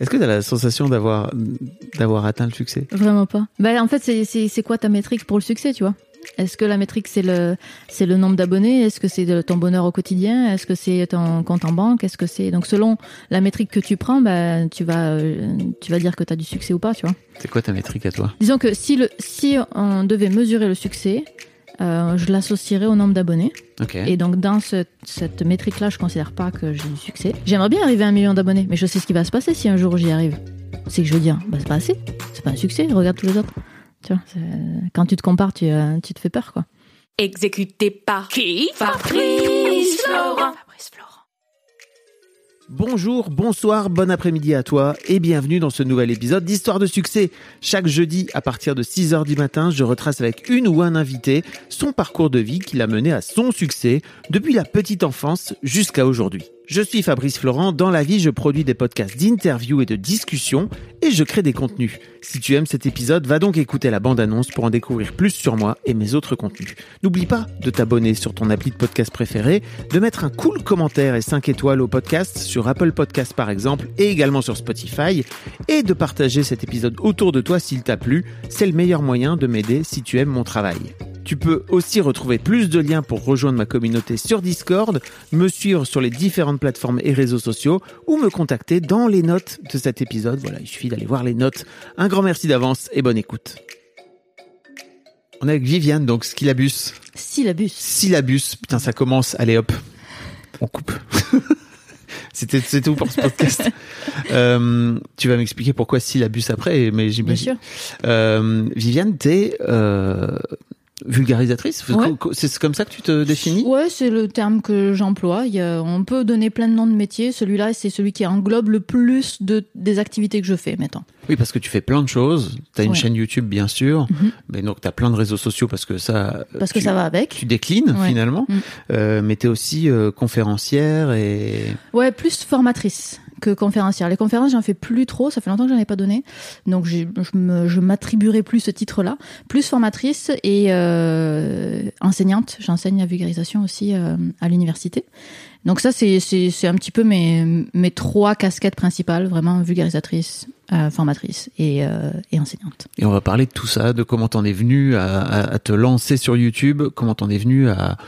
Est-ce que tu as la sensation d'avoir d'avoir atteint le succès? Vraiment pas. Bah, en fait, c'est- c'est c'est quoi ta métrique pour le succès, tu vois? Est-ce que la métrique, c'est le, c'est le nombre d'abonnés? Est-ce que c'est de ton bonheur au quotidien? Est-ce que c'est ton compte en banque? Est-ce que c'est... Donc, selon la métrique que tu prends, bah, tu, vas, euh, tu vas dire que tu as du succès ou pas, tu vois? C'est quoi ta métrique à toi? Disons que si, le, si on devait mesurer le succès, euh, je l'associerais au nombre d'abonnés. Et donc, dans ce- cette métrique-là, je considère pas que j'ai du succès. J'aimerais bien arriver à un million d'abonnés, mais je sais ce qui va se passer si un jour j'y arrive. C'est que je veux dire, bah, c'est pas assez. C'est pas un succès. Regarde tous les autres. Tu vois, quand tu te compares, tu, euh, tu te fais peur, quoi. Exécuté par qui? Fabrice Florent. Bonjour, bonsoir, bon après-midi à toi et bienvenue dans ce nouvel épisode d'Histoire de succès. Chaque jeudi à partir de 6h du matin, je retrace avec une ou un invité son parcours de vie qui l'a mené à son succès depuis la petite enfance jusqu'à aujourd'hui. Je suis Fabrice Florent, dans la vie je produis des podcasts d'interviews et de discussions et je crée des contenus. Si tu aimes cet épisode, va donc écouter la bande-annonce pour en découvrir plus sur moi et mes autres contenus. N'oublie pas de t'abonner sur ton appli de podcast préféré, de mettre un cool commentaire et 5 étoiles au podcast sur Apple Podcast par exemple et également sur Spotify et de partager cet épisode autour de toi s'il t'a plu. C'est le meilleur moyen de m'aider si tu aimes mon travail. Tu peux aussi retrouver plus de liens pour rejoindre ma communauté sur Discord, me suivre sur les différentes plateformes et réseaux sociaux ou me contacter dans les notes de cet épisode. Voilà, il suffit d'aller voir les notes. Un grand merci d'avance et bonne écoute. On est avec Viviane, donc Skillabus. Syllabus. Syllabus, putain, ça commence. Allez hop, on coupe. C'était c'est tout pour ce podcast. Euh, tu vas m'expliquer pourquoi syllabus après, mais Bien j'imagine. sûr. Euh, Viviane, t'es euh, vulgarisatrice. Ouais. C'est comme ça que tu te définis? Ouais, c'est le terme que j'emploie. On peut donner plein de noms de métiers. Celui-là, c'est celui qui englobe le plus de, des activités que je fais, mettons. Oui, parce que tu fais plein de choses. T'as une Ouais. chaîne YouTube, bien sûr, Mhm. mais donc t'as plein de réseaux sociaux parce que ça. Parce que tu- ça va avec. Tu déclines Ouais. finalement, Mm. Euh, mais t'es aussi euh, conférencière et. Ouais, plus formatrice que conférencière. Les conférences, j'en fais plus trop. Ça fait longtemps que j'en ai pas donné. Donc, je m'attribuerai plus ce titre-là. Plus formatrice et euh, enseignante. J'enseigne la vulgarisation aussi euh, à l'université. Donc ça, c'est un petit peu mes, trois casquettes principales. Vraiment vulgarisatrice, euh, formatrice et, enseignante. Et on va parler de tout ça, de comment t'en es venu à, à- à te lancer sur YouTube, comment t'en es venu à,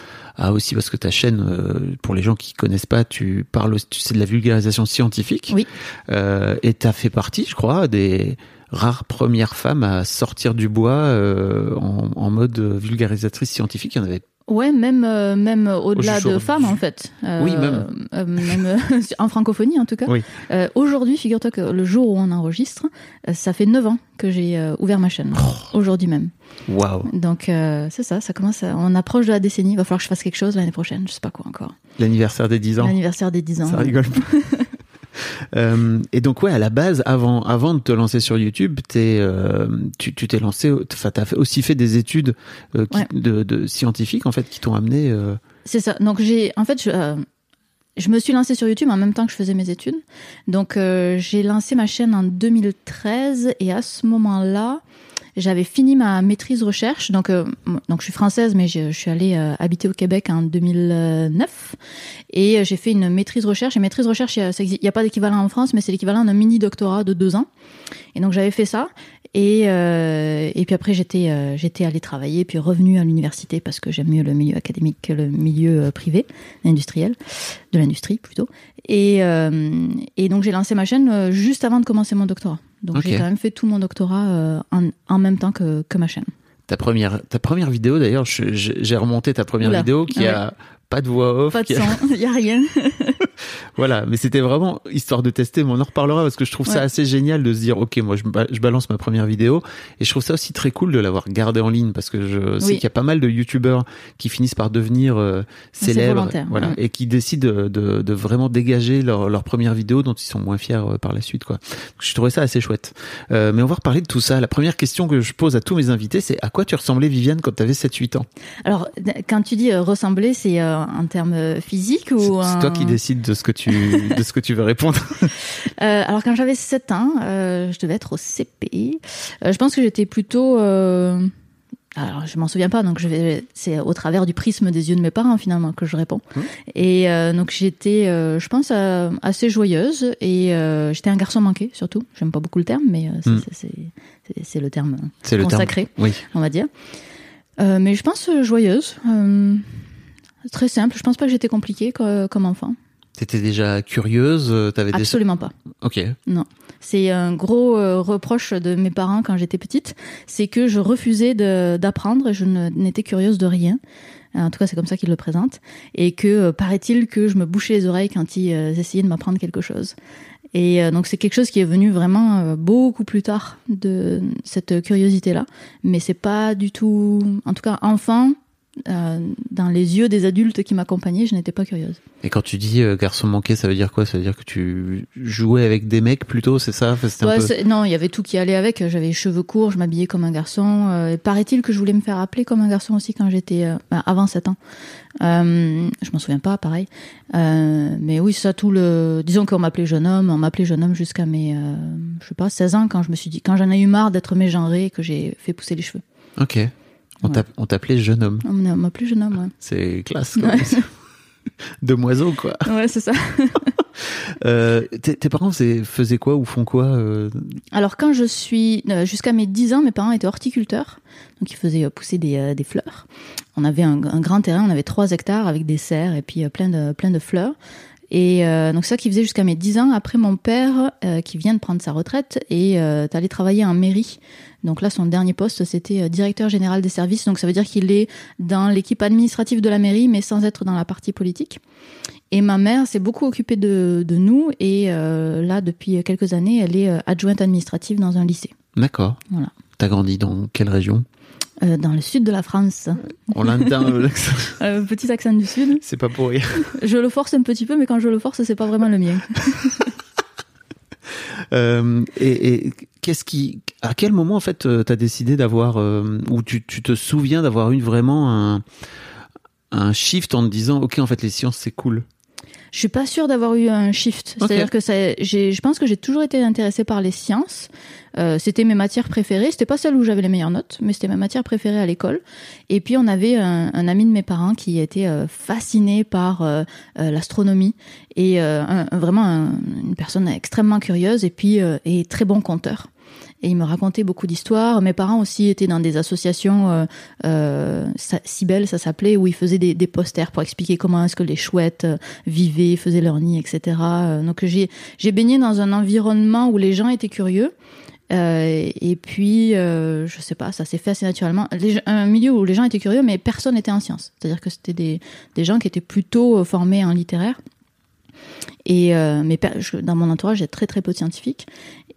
à aussi parce que ta chaîne, euh, pour les gens qui connaissent pas, tu parles, aussi- tu sais de la vulgarisation scientifique. Oui. Euh, et t'as fait partie, je crois, des rares premières femmes à sortir du bois euh, en, en mode vulgarisatrice scientifique. Il y en avait. Ouais, même euh, même au-delà de femmes en fait. Euh, Oui, même. euh, même en francophonie en tout cas. Oui. Aujourd'hui, figure-toi que le jour où on enregistre, ça fait 9 ans que j'ai ouvert ma chaîne. Oh. Aujourd'hui même. Waouh. Donc c'est ça, ça commence. à- on approche de la décennie. Il va falloir que je fasse quelque chose l'année prochaine. Je sais pas quoi encore. L'anniversaire des 10 ans. L'anniversaire des 10 ans. Ça rigole. Euh, et donc ouais, à la base, avant, avant de te lancer sur YouTube, t'es, euh, tu, t'es lancé, enfin t'as aussi fait des études euh, qui- Ouais. de, de scientifiques en fait qui t'ont amené. euh, C'est ça. Donc j'ai, en fait, je, je me suis lancée sur YouTube en même temps que je faisais mes études. Donc j'ai lancé ma chaîne en 2013 et à ce moment-là, j'avais fini ma maîtrise recherche. Donc, euh, donc je suis française, mais je, suis allée euh, habiter au Québec en 2009 et euh, j'ai fait une maîtrise recherche. Et maîtrise recherche, il n'y a, pas d'équivalent en France, mais c'est l'équivalent d'un mini doctorat de deux ans. Et donc j'avais fait ça. Et, et puis après, j'étais j'étais allée travailler, puis revenue à l'université parce que j'aime mieux le milieu académique que le milieu privé, industriel, de l'industrie plutôt. Et, et donc j'ai lancé ma chaîne juste avant de commencer mon doctorat. Donc j'ai quand même fait tout mon doctorat euh, en, en même temps que, que ma chaîne. ta première, ta première vidéo d'ailleurs, j'ai remonté ta première Oula. vidéo qui Ah a pas de voix off. Pas de son, il y a rien. Voilà, mais c'était vraiment histoire de tester, mais on en reparlera parce que je trouve ça assez génial de se dire, ok, moi je, ba- je balance ma première vidéo et je trouve ça aussi très cool de l'avoir gardée en ligne parce que je sais Oui. qu'il y a pas mal de youtubeurs qui finissent par devenir euh, célèbres, voilà, ouais. et qui décident de, de, de vraiment dégager leur, leur première vidéo dont ils sont moins fiers euh, par la suite, quoi. Donc, je trouvais ça assez chouette. Euh, mais on va reparler de tout ça. La première question que je pose à tous mes invités, c'est à quoi tu ressemblais, Viviane, quand tu avais 7-8 ans? Alors, quand tu dis ressembler, c'est euh, physiques C'est ou c'est toi qui décides de ce que tu de ce que tu veux répondre. Euh, alors quand j'avais 7 ans, euh, je devais être au CP. Euh, je pense que j'étais plutôt... Alors je m'en souviens pas, donc je vais... c'est au travers du prisme des yeux de mes parents finalement que je réponds. Et euh, donc j'étais, je pense, assez joyeuse et j'étais un garçon manqué surtout. J'aime pas beaucoup le terme, mais c'est- le terme C'est le terme. consacré, Oui. on va dire. Mais je pense joyeuse. très simple. Je pense pas que j'étais compliquée co- comme enfant. T'étais déjà curieuse, euh, t'avais déjà. Absolument pas. Ok. C'est un gros euh, reproche de mes parents quand j'étais petite, c'est que je refusais d'apprendre et je n'étais curieuse de rien. Euh, En tout cas, c'est comme ça qu'ils le présentent. Et que, euh, paraît-il, que je me bouchais les oreilles quand ils euh, essayaient de m'apprendre quelque chose. Et euh, donc, c'est quelque chose qui est venu vraiment beaucoup plus tard de cette curiosité-là. Mais c'est pas du tout, en tout cas, enfant, euh, dans les yeux des adultes qui m'accompagnaient, je n'étais pas curieuse. Et quand tu dis euh, garçon manqué, ça veut dire quoi? Ça veut dire que tu jouais avec des mecs plutôt, c'est ça? Enfin, Ouais, peu- non, il y avait tout qui allait avec. J'avais les cheveux courts, je m'habillais comme un garçon. Euh, Paraît-il que je voulais me faire appeler comme un garçon aussi quand j'étais euh, ben, avant 7 ans. Je m'en souviens pas, pareil. Mais oui, c'est ça tout le. Disons qu'on m'appelait jeune homme. On m'appelait jeune homme jusqu'à mes, je sais pas, 16 ans quand je me suis dit, quand j'en ai eu marre d'être mégenré et que j'ai fait pousser les cheveux. Ok. On t'appelait jeune homme. On m'a- on m'appelait jeune homme. Ouais, C'est classe. Quoi. Demoiselle quoi. ouais c'est ça. Euh, tes, parents faisaient, quoi ou font quoi euh, Alors quand je suis euh, jusqu'à mes 10 ans, mes parents étaient horticulteurs, donc ils faisaient pousser des, des fleurs. On avait un, un grand terrain, on avait 3 hectares avec des serres et puis plein de plein de fleurs. Et euh, donc c'est ça qu'ils faisaient jusqu'à mes 10 ans. Après mon père, euh, qui vient de prendre sa retraite, et euh, est allé travailler en mairie. Donc là, son dernier poste, c'était directeur général des services. Donc ça veut dire qu'il est dans l'équipe administrative de la mairie, mais sans être dans la partie politique. Et ma mère s'est beaucoup occupée de, de nous. Et là, depuis quelques années, elle est adjointe administrative dans un lycée, D'accord. Voilà. T'as grandi dans quelle région? Euh, dans le sud de la France. On l'entend, l'accent. Euh, petit accent du sud. C'est pas pour rire. Je le force un petit peu, mais quand je le force, c'est pas vraiment le mien. Euh, et et qu'est-ce qui, à quel moment en fait t'as décidé d'avoir, ou tu, tu te souviens d'avoir eu vraiment un, un shift en te disant, ok, en fait les sciences c'est cool? Je suis pas sûre d'avoir eu un shift. C'est-à-dire que ça, j'ai, je pense que j'ai toujours été intéressée par les sciences. Euh, c'était mes matières préférées. C'était pas celle où j'avais les meilleures notes, mais c'était ma matière préférée à l'école. Et puis on avait un, un ami de mes parents qui était euh, fasciné par euh, euh, l'astronomie et euh, un- vraiment un- une personne extrêmement curieuse et puis euh, et très bon conteur. Et il me racontait beaucoup d'histoires. Mes parents aussi étaient dans des associations, euh, euh, ça- s'appelait, où ils faisaient des, posters pour expliquer comment est-ce que les chouettes euh, vivaient, faisaient leur nid, etc. Euh, Donc j'ai j'ai baigné dans un environnement où les gens étaient curieux. Euh, et puis, euh, je sais pas, ça s'est fait assez naturellement. Un milieu où les gens étaient curieux, mais personne n'était en sciences. C'est-à-dire que c'était des, gens qui étaient plutôt formés en littéraire. Et dans mon entourage, a très très peu de scientifiques.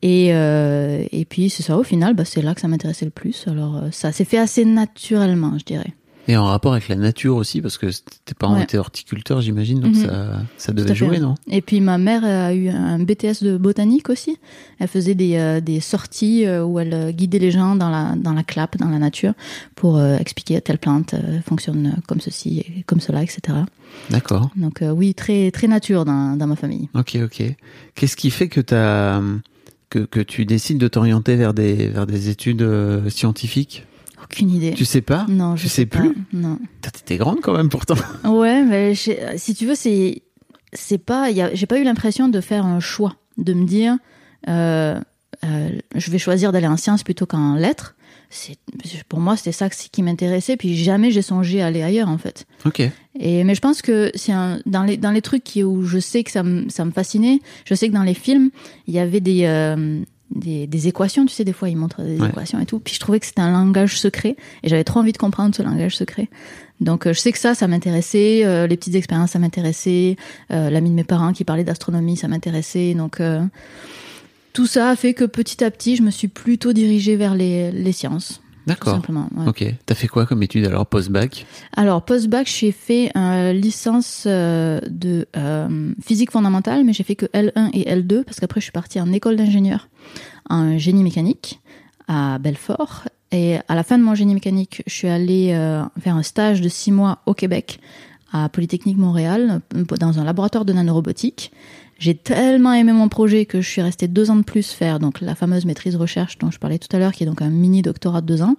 Et, euh, et puis c'est ça, au final, bah, c'est là que ça m'intéressait le plus. Alors euh, ça s'est fait assez naturellement, je dirais. Et en rapport avec la nature aussi, parce que tes parents Ouais. étaient horticulteurs, j'imagine, donc Mhm. ça, ça devait jouer, non? Et puis ma mère a eu un BTS de botanique aussi. Elle faisait des, euh, des sorties où elle guidait les gens dans la, dans la clappe, dans la nature, pour euh, expliquer telle plante euh, fonctionne comme ceci et comme cela, etc. D'accord. Donc oui, très, très nature dans, dans ma famille. Ok, ok. Qu'est-ce qui fait que t'as que, que tu décides de t'orienter vers des vers des études euh, scientifiques? Aucune idée. Tu sais pas? Non, Tu je sais pas. plus? Non. T'étais grande quand même pourtant. Ouais, mais si tu veux, c'est c'est pas. J'ai pas eu l'impression de faire un choix, de me dire, euh, euh, je vais choisir d'aller en sciences plutôt qu'en lettres. Pour moi, c'était ça qui m'intéressait. Puis jamais j'ai songé à aller ailleurs, en fait. Ok. Et mais je pense que c'est dans les dans les trucs qui, où je sais que ça me ça me fascinait. Je sais que dans les films, il y avait des euh, des, des équations, tu sais, des fois ils montrent des Ouais. équations et tout. Puis je trouvais que c'était un langage secret et j'avais trop envie de comprendre ce langage secret. Donc euh, je sais que ça, ça m'intéressait, euh, les petites expériences, ça m'intéressait, euh, l'ami de mes parents qui parlait d'astronomie, ça m'intéressait. Donc euh, tout ça a fait que petit à petit, je me suis plutôt dirigée vers les, les sciences. D'accord. simplement. ouais. Ok. T'as fait quoi comme étude alors post-bac? Alors, post-bac, j'ai fait une licence euh, de euh, physique fondamentale, mais j'ai fait que L1 et L2, parce qu'après, je suis partie en école d'ingénieur en génie mécanique à Belfort. Et à la fin de mon génie mécanique, je suis allée euh, faire un stage de six mois au Québec, à Polytechnique Montréal, dans un laboratoire de nanorobotique. J'ai tellement aimé mon projet que je suis restée deux ans de plus faire donc la fameuse maîtrise recherche dont je parlais tout à l'heure, qui est donc un mini doctorat de deux ans.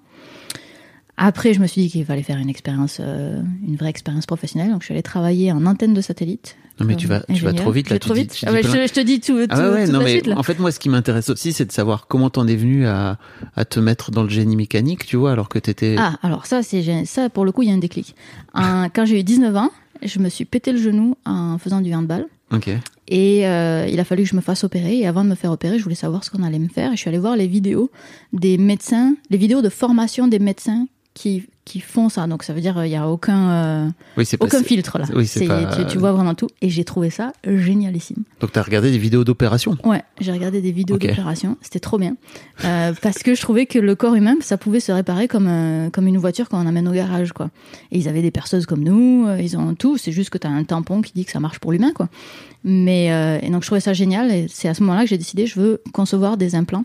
Après, je me suis dit qu'il fallait faire une expérience, euh, une vraie expérience professionnelle. Donc, je suis allée travailler en antenne de satellite. Non mais tu vas, tu vas trop vite là. trop tu dis- vite. tu Ah ouais, je, je te dis tout, Ah tout- ouais, ouais, toute non la mais suite, là. en fait moi ce qui m'intéresse aussi c'est de savoir comment t'en es venu à, à te mettre dans le génie mécanique, tu vois, alors que t'étais. Ah, alors ça, c'est ça pour le coup, il y a un déclic. Un- quand j'ai eu 19 ans, je me suis pété le genou en faisant du handball. Ok. Et euh, il a fallu que je me fasse opérer. Et avant de me faire opérer, je voulais savoir ce qu'on allait me faire. Et je suis allée voir les vidéos des médecins, les vidéos de formation des médecins qui, qui font ça. Donc ça veut dire il n'y a aucun, euh, Oui c'est pas. aucun filtre là. oui, c'est pas- tu, tu vois vraiment tout. Et j'ai trouvé ça génialissime. Donc t'as regardé des vidéos d'opération? Ouais, j'ai regardé des vidéos Ok. d'opération, c'était trop bien. Euh, parce que je trouvais que le corps humain, ça pouvait se réparer comme, comme une voiture quand on amène au garage, quoi. Et ils avaient des perceuses comme nous, euh, ils ont tout, c'est juste que tu as un tampon qui dit que ça marche pour l'humain, quoi. Mais, euh, et donc je trouvais ça génial, et c'est à ce moment-là que j'ai décidé, je veux concevoir des implants.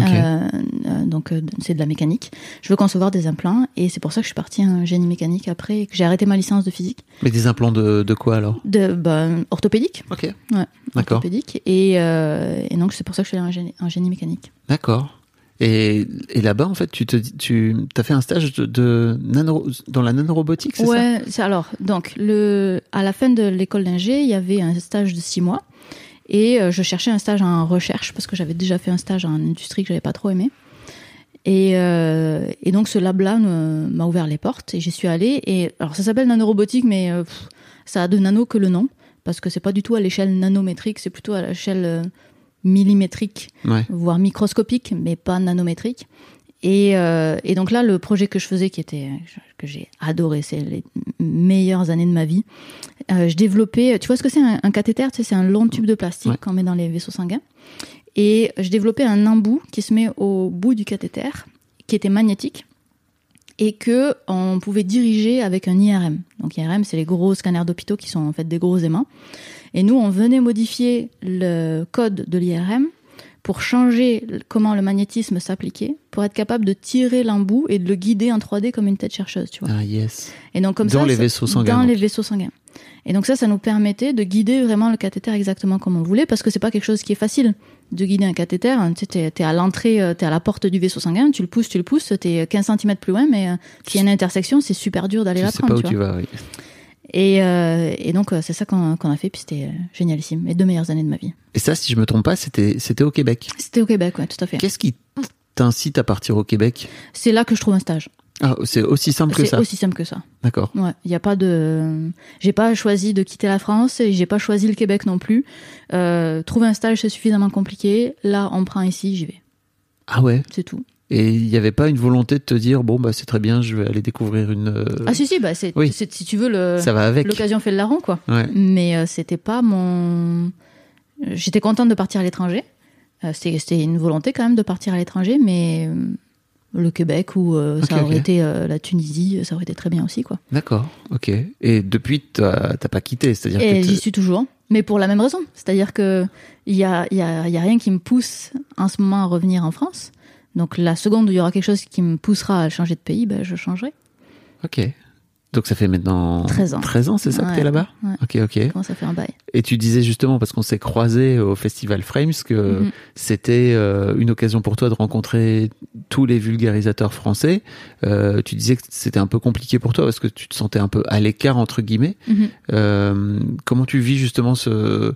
Euh, euh, donc euh, c'est de la mécanique. Je veux concevoir des implants et c'est pour ça que je suis partie en génie mécanique après et que j'ai arrêté ma licence de physique, Mais des implants de, de quoi alors? De bah, orthopédique. Ok. Ouais, D'accord. orthopédique. Et, euh, et donc, c'est pour ça que je suis allée en génie, en génie mécanique. D'accord. Et, et là-bas, en fait, tu te tu as fait un stage de, de nano, dans la nanorobotique, c'est ça? Ouais, alors, donc, le, à la fin de l'école d'ingé, il y avait un stage de six mois. Et euh, je cherchais un stage en recherche parce que j'avais déjà fait un stage en industrie que j'avais pas trop aimé. Et, euh, et donc, ce lab-là euh, m'a ouvert les portes et j'y suis allée. Et alors, ça s'appelle nanorobotique, mais pff, ça a de nano que le nom parce que c'est pas du tout à l'échelle nanométrique, c'est plutôt à l'échelle millimétrique. Ouais. voire microscopique, mais pas nanométrique. Et, euh, et donc là, le projet que je faisais, qui était que j'ai adoré, c'est les meilleures années de ma vie. euh, je développais, tu vois ce que c'est un, un cathéter Tu sais, c'est un long tube de plastique Ouais. qu'on met dans les vaisseaux sanguins. Et je développais un embout qui se met au bout du cathéter, qui était magnétique et que on pouvait diriger avec un IRM. Donc IRM, c'est les gros scanners d'hôpitaux qui sont en fait des gros aimants. Et nous, on venait modifier le code de l'IRM pour changer comment le magnétisme s'appliquait, pour être capable de tirer l'embout et de le guider en 3D comme une tête chercheuse, tu vois. Ah yes. Et donc comme Dans ça, les vaisseaux sanguins, Dans donc. les vaisseaux sanguins. Et donc ça, ça nous permettait de guider vraiment le cathéter exactement comme on voulait, parce que c'est pas quelque chose qui est facile de guider un cathéter. Tu sais, t'es, à l'entrée, euh, t'es à la porte du vaisseau sanguin, tu le pousses, tu le pousses, t'es 15 cm plus loin, mais euh, s'il y a une intersection, c'est super dur d'aller Tu la sais prendre. pas où tu vas, oui. Et, euh, et donc euh, c'est ça qu'on, a fait, puis c'était euh, génialissime. Les deux meilleures années de ma vie. Et ça, si je me trompe pas, c'était au Québec. C'était au Québec, ouais, tout à fait. Qu'est-ce qui t'incite à partir au Québec? C'est là que je trouve un stage. Ah, c'est aussi simple que C'est ça. aussi simple que ça. D'accord. Ouais, il y a pas de. J'ai pas choisi de quitter la France et j'ai pas choisi le Québec non plus. Euh, trouver un stage c'est suffisamment compliqué. Là, on prend ici, j'y vais. Ah ouais? C'est tout. Et il n'y avait pas une volonté de te dire bon bah c'est très bien, je vais aller découvrir une. euh, Ah si si, bah c'est Oui. si tu veux le ça va avec. l'occasion fait le larron quoi. Ouais. Mais euh, c'était pas mon. J'étais contente de partir à l'étranger. Euh, c'était une volonté quand même de partir à l'étranger, mais euh, le Québec ou euh, ça aurait été euh, la Tunisie, ça aurait été très bien aussi quoi. D'accord. Ok. Et depuis t'as pas quitté, c'est-à-dire Et que j'y suis toujours, mais pour la même raison. C'est-à-dire que il y a, il y, a, y a rien qui me pousse en ce moment à revenir en France. Donc la seconde où il y aura quelque chose qui me poussera à changer de pays, ben, je changerai. Ok. Donc ça fait maintenant 13 ans. 13 ans, c'est ça que Ouais, t'es là-bas ouais. Ok, ok. Comment ça fait un bail Et tu disais justement, parce qu'on s'est croisés au festival Frames, que Mhm. c'était euh, une occasion pour toi de rencontrer tous les vulgarisateurs français. Euh, tu disais que c'était un peu compliqué pour toi parce que tu te sentais un peu à l'écart, entre guillemets. Mhm. Euh, comment tu vis justement ce-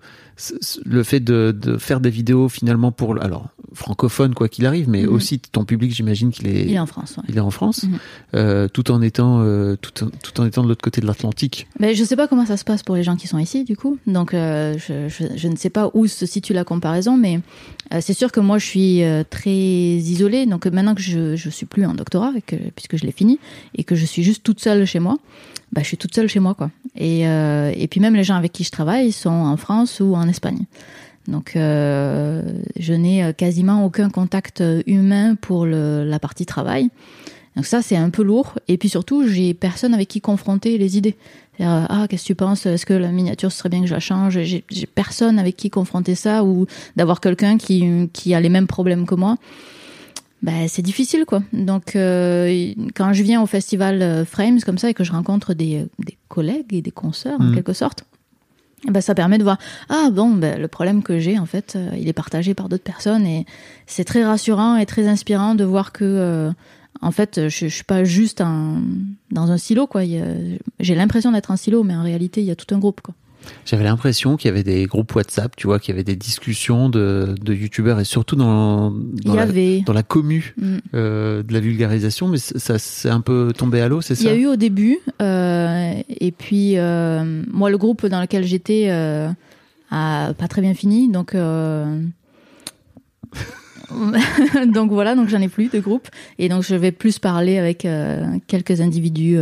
le fait de, de faire des vidéos finalement pour, alors, francophone quoi qu'il arrive, mais Mhm. aussi ton public, j'imagine qu'il est, Il est en France. ouais. il est en France, Mhm. euh, tout en étant, euh, tout, en- tout en étant de l'autre côté de l'Atlantique. Mais je sais pas comment ça se passe pour les gens qui sont ici, du coup. Donc, euh, je, je, je ne sais pas où se situe la comparaison, mais c'est sûr que moi, je suis très isolée. Donc, maintenant que je, je suis plus en doctorat, et que, puisque je l'ai fini, et que je suis juste toute seule chez moi, bah, je suis toute seule chez moi, quoi. Et, euh, et puis même les gens avec qui je travaille sont en France ou en Espagne. Donc, euh, je n'ai euh, quasiment aucun contact euh, humain pour le, la partie travail. Donc ça, c'est un peu lourd. Et puis surtout, j'ai personne avec qui confronter les idées. C'est-à-dire, ah, qu'est-ce que tu penses? Est-ce que la miniature, serait bien que je la change? J'ai personne avec qui confronter ça ou d'avoir quelqu'un qui, qui a les mêmes problèmes que moi. Ben, c'est difficile, quoi. Donc, euh, quand je viens au festival euh, Frames comme ça et que je rencontre des, des collègues et des consoeurs, en Mhm. quelque sorte, ben, ça permet de voir ah bon ben, le problème que j'ai en fait euh, il est partagé par d'autres personnes et c'est très rassurant et très inspirant de voir que euh, en fait je, je suis pas juste un, dans un silo quoi j'ai l'impression d'être un silo mais en réalité il y a tout un groupe quoi J'avais l'impression qu'il y avait des groupes WhatsApp, tu vois, qu'il y avait des discussions de, de youtubeurs et surtout dans, dans, la, avait dans la commu Mm. euh, de la vulgarisation, mais ça c'est un peu tombé à l'eau, c'est Il y ça? a eu au début, euh, et puis euh, moi le groupe dans lequel j'étais a pas très bien fini, donc donc voilà, donc j'en ai plus de groupe, et donc je vais plus parler avec quelques individus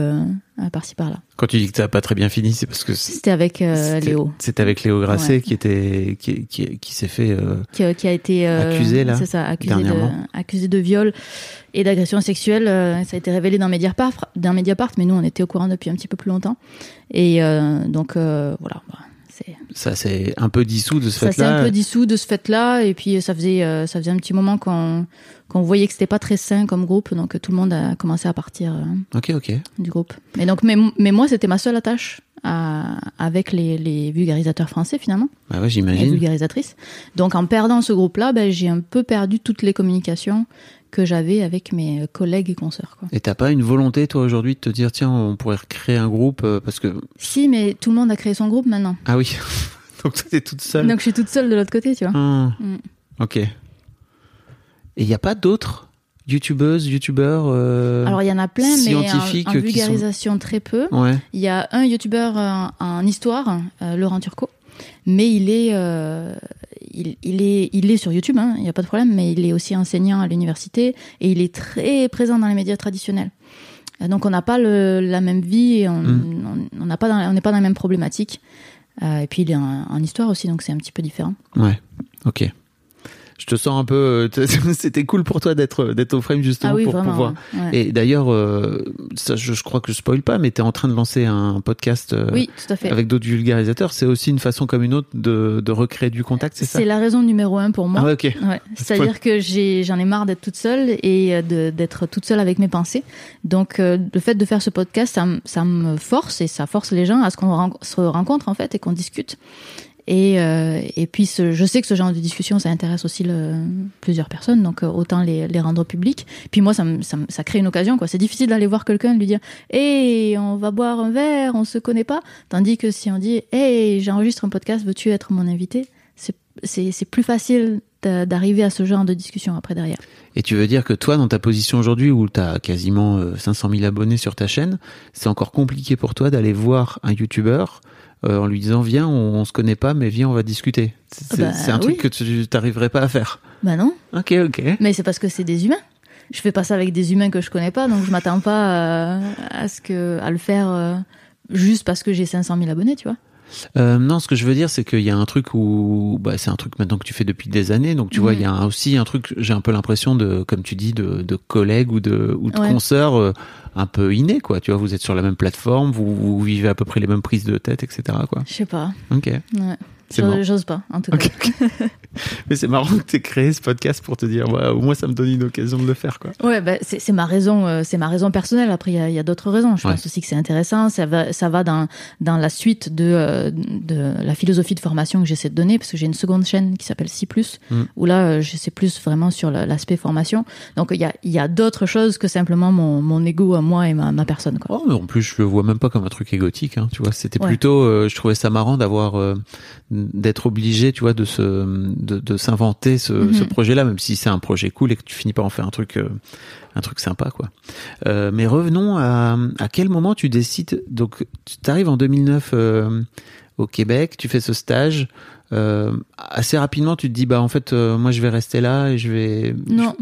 par-ci par-là. Quand tu dis que n'a pas très bien fini, c'est parce que C'était avec euh, Léo, C'était avec Léo Grasset Ouais. qui était qui, qui, qui s'est fait. euh, qui, qui a été euh, Accusé, là, c'est ça, accusé de, dernièrement. accusé de viol et d'agression sexuelle. euh, ça a été révélé dans Mediapart, dans Mediapart, mais nous on était au courant depuis un petit peu plus longtemps, et euh, donc euh, voilà. bah, ça s'est un peu dissous de ce ça s'est fait-là. un peu dissous de ce fait-là et puis ça faisait euh, ça faisait un petit moment qu'on qu'on voyait que c'était pas très sain comme groupe donc tout le monde a commencé à partir euh, Ok, ok. du groupe et donc mais, mais moi c'était ma seule attache à- avec les, les vulgarisateurs français finalement Bah ouais, j'imagine. vulgarisatrices donc en perdant ce groupe là ben, j'ai un peu perdu toutes les communications que j'avais avec mes collègues et consoeurs quoi. Et t'as pas une volonté, toi, aujourd'hui, de te dire, tiens, on pourrait recréer un groupe euh, parce que. si mais tout le monde a créé son groupe maintenant Ah oui. Donc toi, t'es toute seule. donc je suis toute seule de l'autre côté tu vois Ah. Mm. Ok. Et il n'y a pas d'autres youtubeuses, youtubeurs euh, alors il y en a plein mais en, sont- vulgarisation très peu Ouais. Il y a un youtubeur euh, en histoire, euh, Laurent Turcot, mais il est, euh, il, il est, il est sur YouTube, hein, il n'y a pas de problème, mais il est aussi enseignant à l'université et il est très présent dans les médias traditionnels. Euh, Donc on n'a pas le, la même vie, et on Mm. on- on n'a pas, dans- on n'est pas dans la même problématique. Euh, et puis il est en, en histoire aussi, donc c'est un petit peu différent. Ouais. Ok. Je te sens un peu. euh, C'était cool pour toi d'être d'être au frame justement ah oui, pour vraiment. pouvoir. ouais. Et d'ailleurs, euh, ça, je, je crois que je spoil pas, mais tu es en train de lancer un podcast euh, oui, tout à fait. avec d'autres vulgarisateurs. C'est aussi une façon comme une autre de, de recréer du contact, c'est ça? C'est la raison numéro un pour moi. Ah ouais, ok. Ouais, c'est-à-dire que j'en ai marre d'être toute seule et euh, d'être toute seule avec mes pensées. Donc, euh, le fait de faire ce podcast, ça, me- ça me force et ça force les gens à ce qu'on ren- se rencontre en fait et qu'on discute. Et, euh, et puis, je sais que ce genre de discussion, ça intéresse aussi plusieurs personnes, donc euh, autant les, les rendre publics. Puis moi, ça, ça, crée une occasion. quoi. C'est difficile d'aller voir quelqu'un et lui dire « Hey, on va boire un verre, on se connaît pas ». Tandis que si on dit « Hey, j'enregistre un podcast, veux-tu être mon invité ?» c'est plus facile d'a- d'arriver à ce genre de discussion après derrière. Et tu veux dire que toi, dans ta position aujourd'hui où tu as quasiment euh, 500 000 abonnés sur ta chaîne, c'est encore compliqué pour toi d'aller voir un YouTuber euh, en lui disant viens, on, on se connaît pas, mais viens, on va discuter. C'est Bah, un truc que tu t'arriverais pas à faire. Bah non, Ok, ok. mais c'est parce que c'est des humains. Je fais pas ça avec des humains que je connais pas, donc je m'attends pas euh, à ce que à le faire euh, juste parce que j'ai 500 000 abonnés, tu vois. Euh, non, ce que je veux dire, c'est qu'il y a un truc où, bah, c'est un truc maintenant que tu fais depuis des années, donc tu vois, Mhm. il y a un- aussi un truc, j'ai un peu l'impression de, comme tu dis, de, de collègues ou de, ou de Ouais. consoeurs euh, un peu innés, quoi. Tu vois, vous êtes sur la même plateforme, vous, vous vivez à peu près les mêmes prises de tête, etc., quoi. Je sais pas. Ok. Ouais. J'ose- pas, en tout cas. Mais c'est marrant que tu aies créé ce podcast pour te dire, ouais, au moins ça me donne une occasion de le faire, quoi. Ouais, bah, c'est ma raison, euh, c'est ma raison personnelle. Après, il y a, a d'autres raisons. Je Ouais. pense aussi que c'est intéressant. Ça va, ça va dans dans la suite de euh, de la philosophie de formation que j'essaie de donner, parce que j'ai une seconde chaîne qui s'appelle C+, Mm. où là, euh, je sais plus vraiment sur la- l'aspect formation. Donc, il y a y a d'autres choses que simplement mon mon ego à moi et ma ma personne, quoi. Oh, mais en plus, je le vois même pas comme un truc égotique, hein, tu vois. C'était Ouais. plutôt, euh, je trouvais ça marrant d'avoir d'être obligé, tu vois, de se, de, de s'inventer ce, Mhm. ce projet-là, même si c'est un projet cool et que tu finis par en faire un truc, euh, un truc sympa, quoi. Euh, mais revenons à, à quel moment tu décides. Donc, tu arrives en 2009 euh, au Québec, tu fais ce stage. Euh, assez rapidement, tu te dis, bah en fait, moi, je vais rester là et je vais. Non.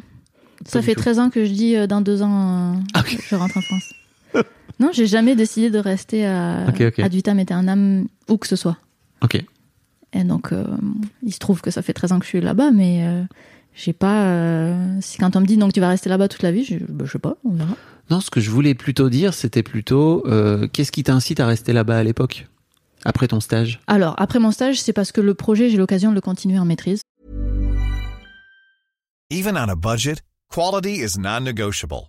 Ça fait tout. 13 ans que je dis dans deux ans, Ah, je rentre en France. non, j'ai jamais décidé de rester à, Ok, ok. ad vitam aeternam où que ce soit. Ok. Et donc, euh, il se trouve que ça fait 13 ans que je suis là-bas, mais euh, j'ai pas. euh, si quand on me dit donc tu vas rester là-bas toute la vie, je, bah, je sais pas, on verra. Non, ce que je voulais plutôt dire, c'était plutôt, euh, qu'est-ce qui t'incite à rester là-bas à l'époque, après ton stage? Alors, après mon stage, c'est parce que le projet, j'ai l'occasion de le continuer en maîtrise. Even on a budget, quality is non-negotiable.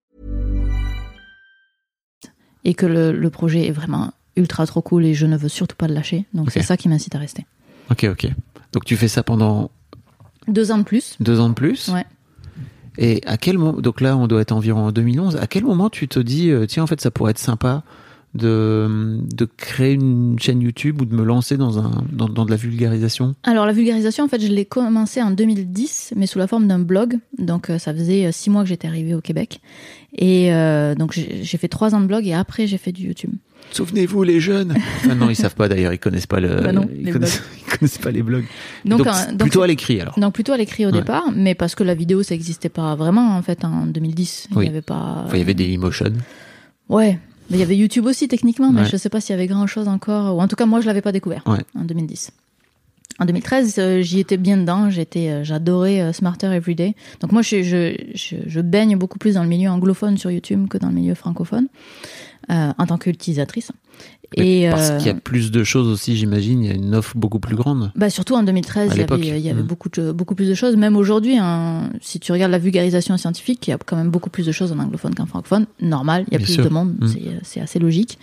Et que le, le projet est vraiment ultra trop cool et je ne veux surtout pas le lâcher. Donc, c'est ça qui m'incite à rester. Ok, ok. Donc tu fais ça pendant Deux ans de plus. deux ans de plus Ouais. Et à quel moment, donc là on doit être environ en 2011, à quel moment tu te dis, euh, tiens en fait ça pourrait être sympa de, de créer une chaîne YouTube ou de me lancer dans, un, dans, dans de la vulgarisation? Alors la vulgarisation, en fait, je l'ai commencé en 2010, mais sous la forme d'un blog. Donc euh, ça faisait euh, six mois que j'étais arrivée au Québec. Et euh, donc j'ai fait trois ans de blog et après j'ai fait du YouTube. Souvenez-vous les jeunes Ah Non, ils savent pas d'ailleurs, ils connaissent pas le, Bah non, ils, les connaissent, ils connaissent pas les blogs. Donc, Donc, euh, donc, plutôt à l'écrit alors. donc plutôt à l'écrit au Ouais. départ, mais parce que la vidéo ça n'existait pas vraiment en fait en 2010. Il Oui. y avait pas. Enfin, il y avait Dailymotion. Ouais. Mais il y avait YouTube aussi techniquement, mais Ouais. je sais pas s'il y avait grand chose encore. Ou en tout cas moi je l'avais pas découvert Ouais. en 2010. En 2013, euh, j'y étais bien dedans. J'étais, euh, j'adorais euh, Smarter Everyday. Donc moi, je, je, je, baigne beaucoup plus dans le milieu anglophone sur YouTube que dans le milieu francophone euh, en tant qu'utilisatrice. Et Parce euh, qu'il y a plus de choses aussi, j'imagine, il y a une offre beaucoup plus grande. bah surtout en 2013, À il y avait, il y avait Mhm. beaucoup, de, beaucoup plus de choses. Même aujourd'hui, hein, si tu regardes la vulgarisation scientifique, il y a quand même beaucoup plus de choses en anglophone qu'en francophone. Normal, il y a Bien plus sûr. de monde, Mhm. c'est, c'est assez logique.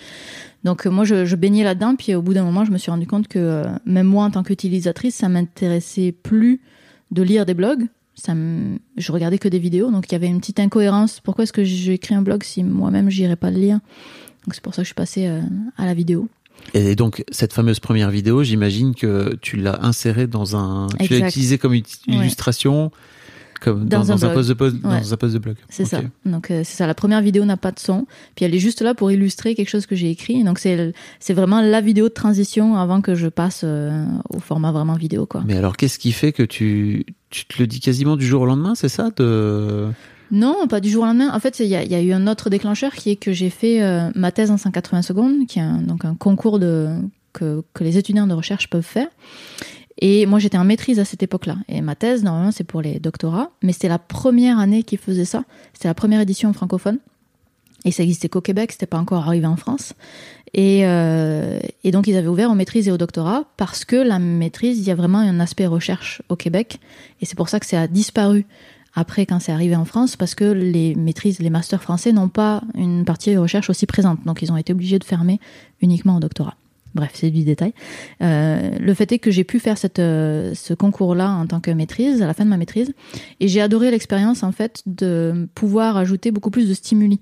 Donc euh, moi, je, je baignais là-dedans, puis au bout d'un moment, je me suis rendu compte que euh, même moi, en tant qu'utilisatrice, ça m'intéressait plus de lire des blogs. Ça. Je regardais que des vidéos, donc il y avait une petite incohérence. Pourquoi est-ce que j'ai écrit un blog si moi-même, j'irais pas le lire? Donc c'est pour ça que je suis passée euh, à la vidéo. Et donc, cette fameuse première vidéo, j'imagine que tu l'as insérée dans un. Tu l'as utilisée comme Ouais. illustration, comme dans, Dans un dans un blog. post de, Ouais. dans un de blog. C'est ça. Donc euh, c'est ça. La première vidéo n'a pas de son, puis elle est juste là pour illustrer quelque chose que j'ai écrit. Donc c'est c'est vraiment la vidéo de transition avant que je passe euh, au format vraiment vidéo quoi. Mais alors, qu'est-ce qui fait que tu, tu te le dis quasiment du jour au lendemain, c'est ça de... Non, pas du jour au lendemain. En fait, il y a, eu un autre déclencheur qui est que j'ai fait euh, ma thèse en 180 secondes, qui est un, donc un concours de que, les étudiants de recherche peuvent faire. Et moi, j'étais en maîtrise à cette époque-là. Et ma thèse, normalement, c'est pour les doctorats, mais c'était la première année qu'ils faisaient ça. C'était la première édition francophone. Et ça existait qu'au Québec, c'était pas encore arrivé en France. Et, euh, et donc, ils avaient ouvert aux maîtrises et au doctorat parce que la maîtrise, il y a vraiment un aspect recherche au Québec. Et c'est pour ça que ça a disparu après quand c'est arrivé en France parce que les maîtrises, les masters français n'ont pas une partie recherche aussi présente. Donc, ils ont été obligés de fermer uniquement au doctorat. Bref, c'est du détail. Euh, le fait est que j'ai pu faire euh, ce concours-là en tant que maîtrise, à la fin de ma maîtrise, et j'ai adoré l'expérience en fait de pouvoir ajouter beaucoup plus de stimuli,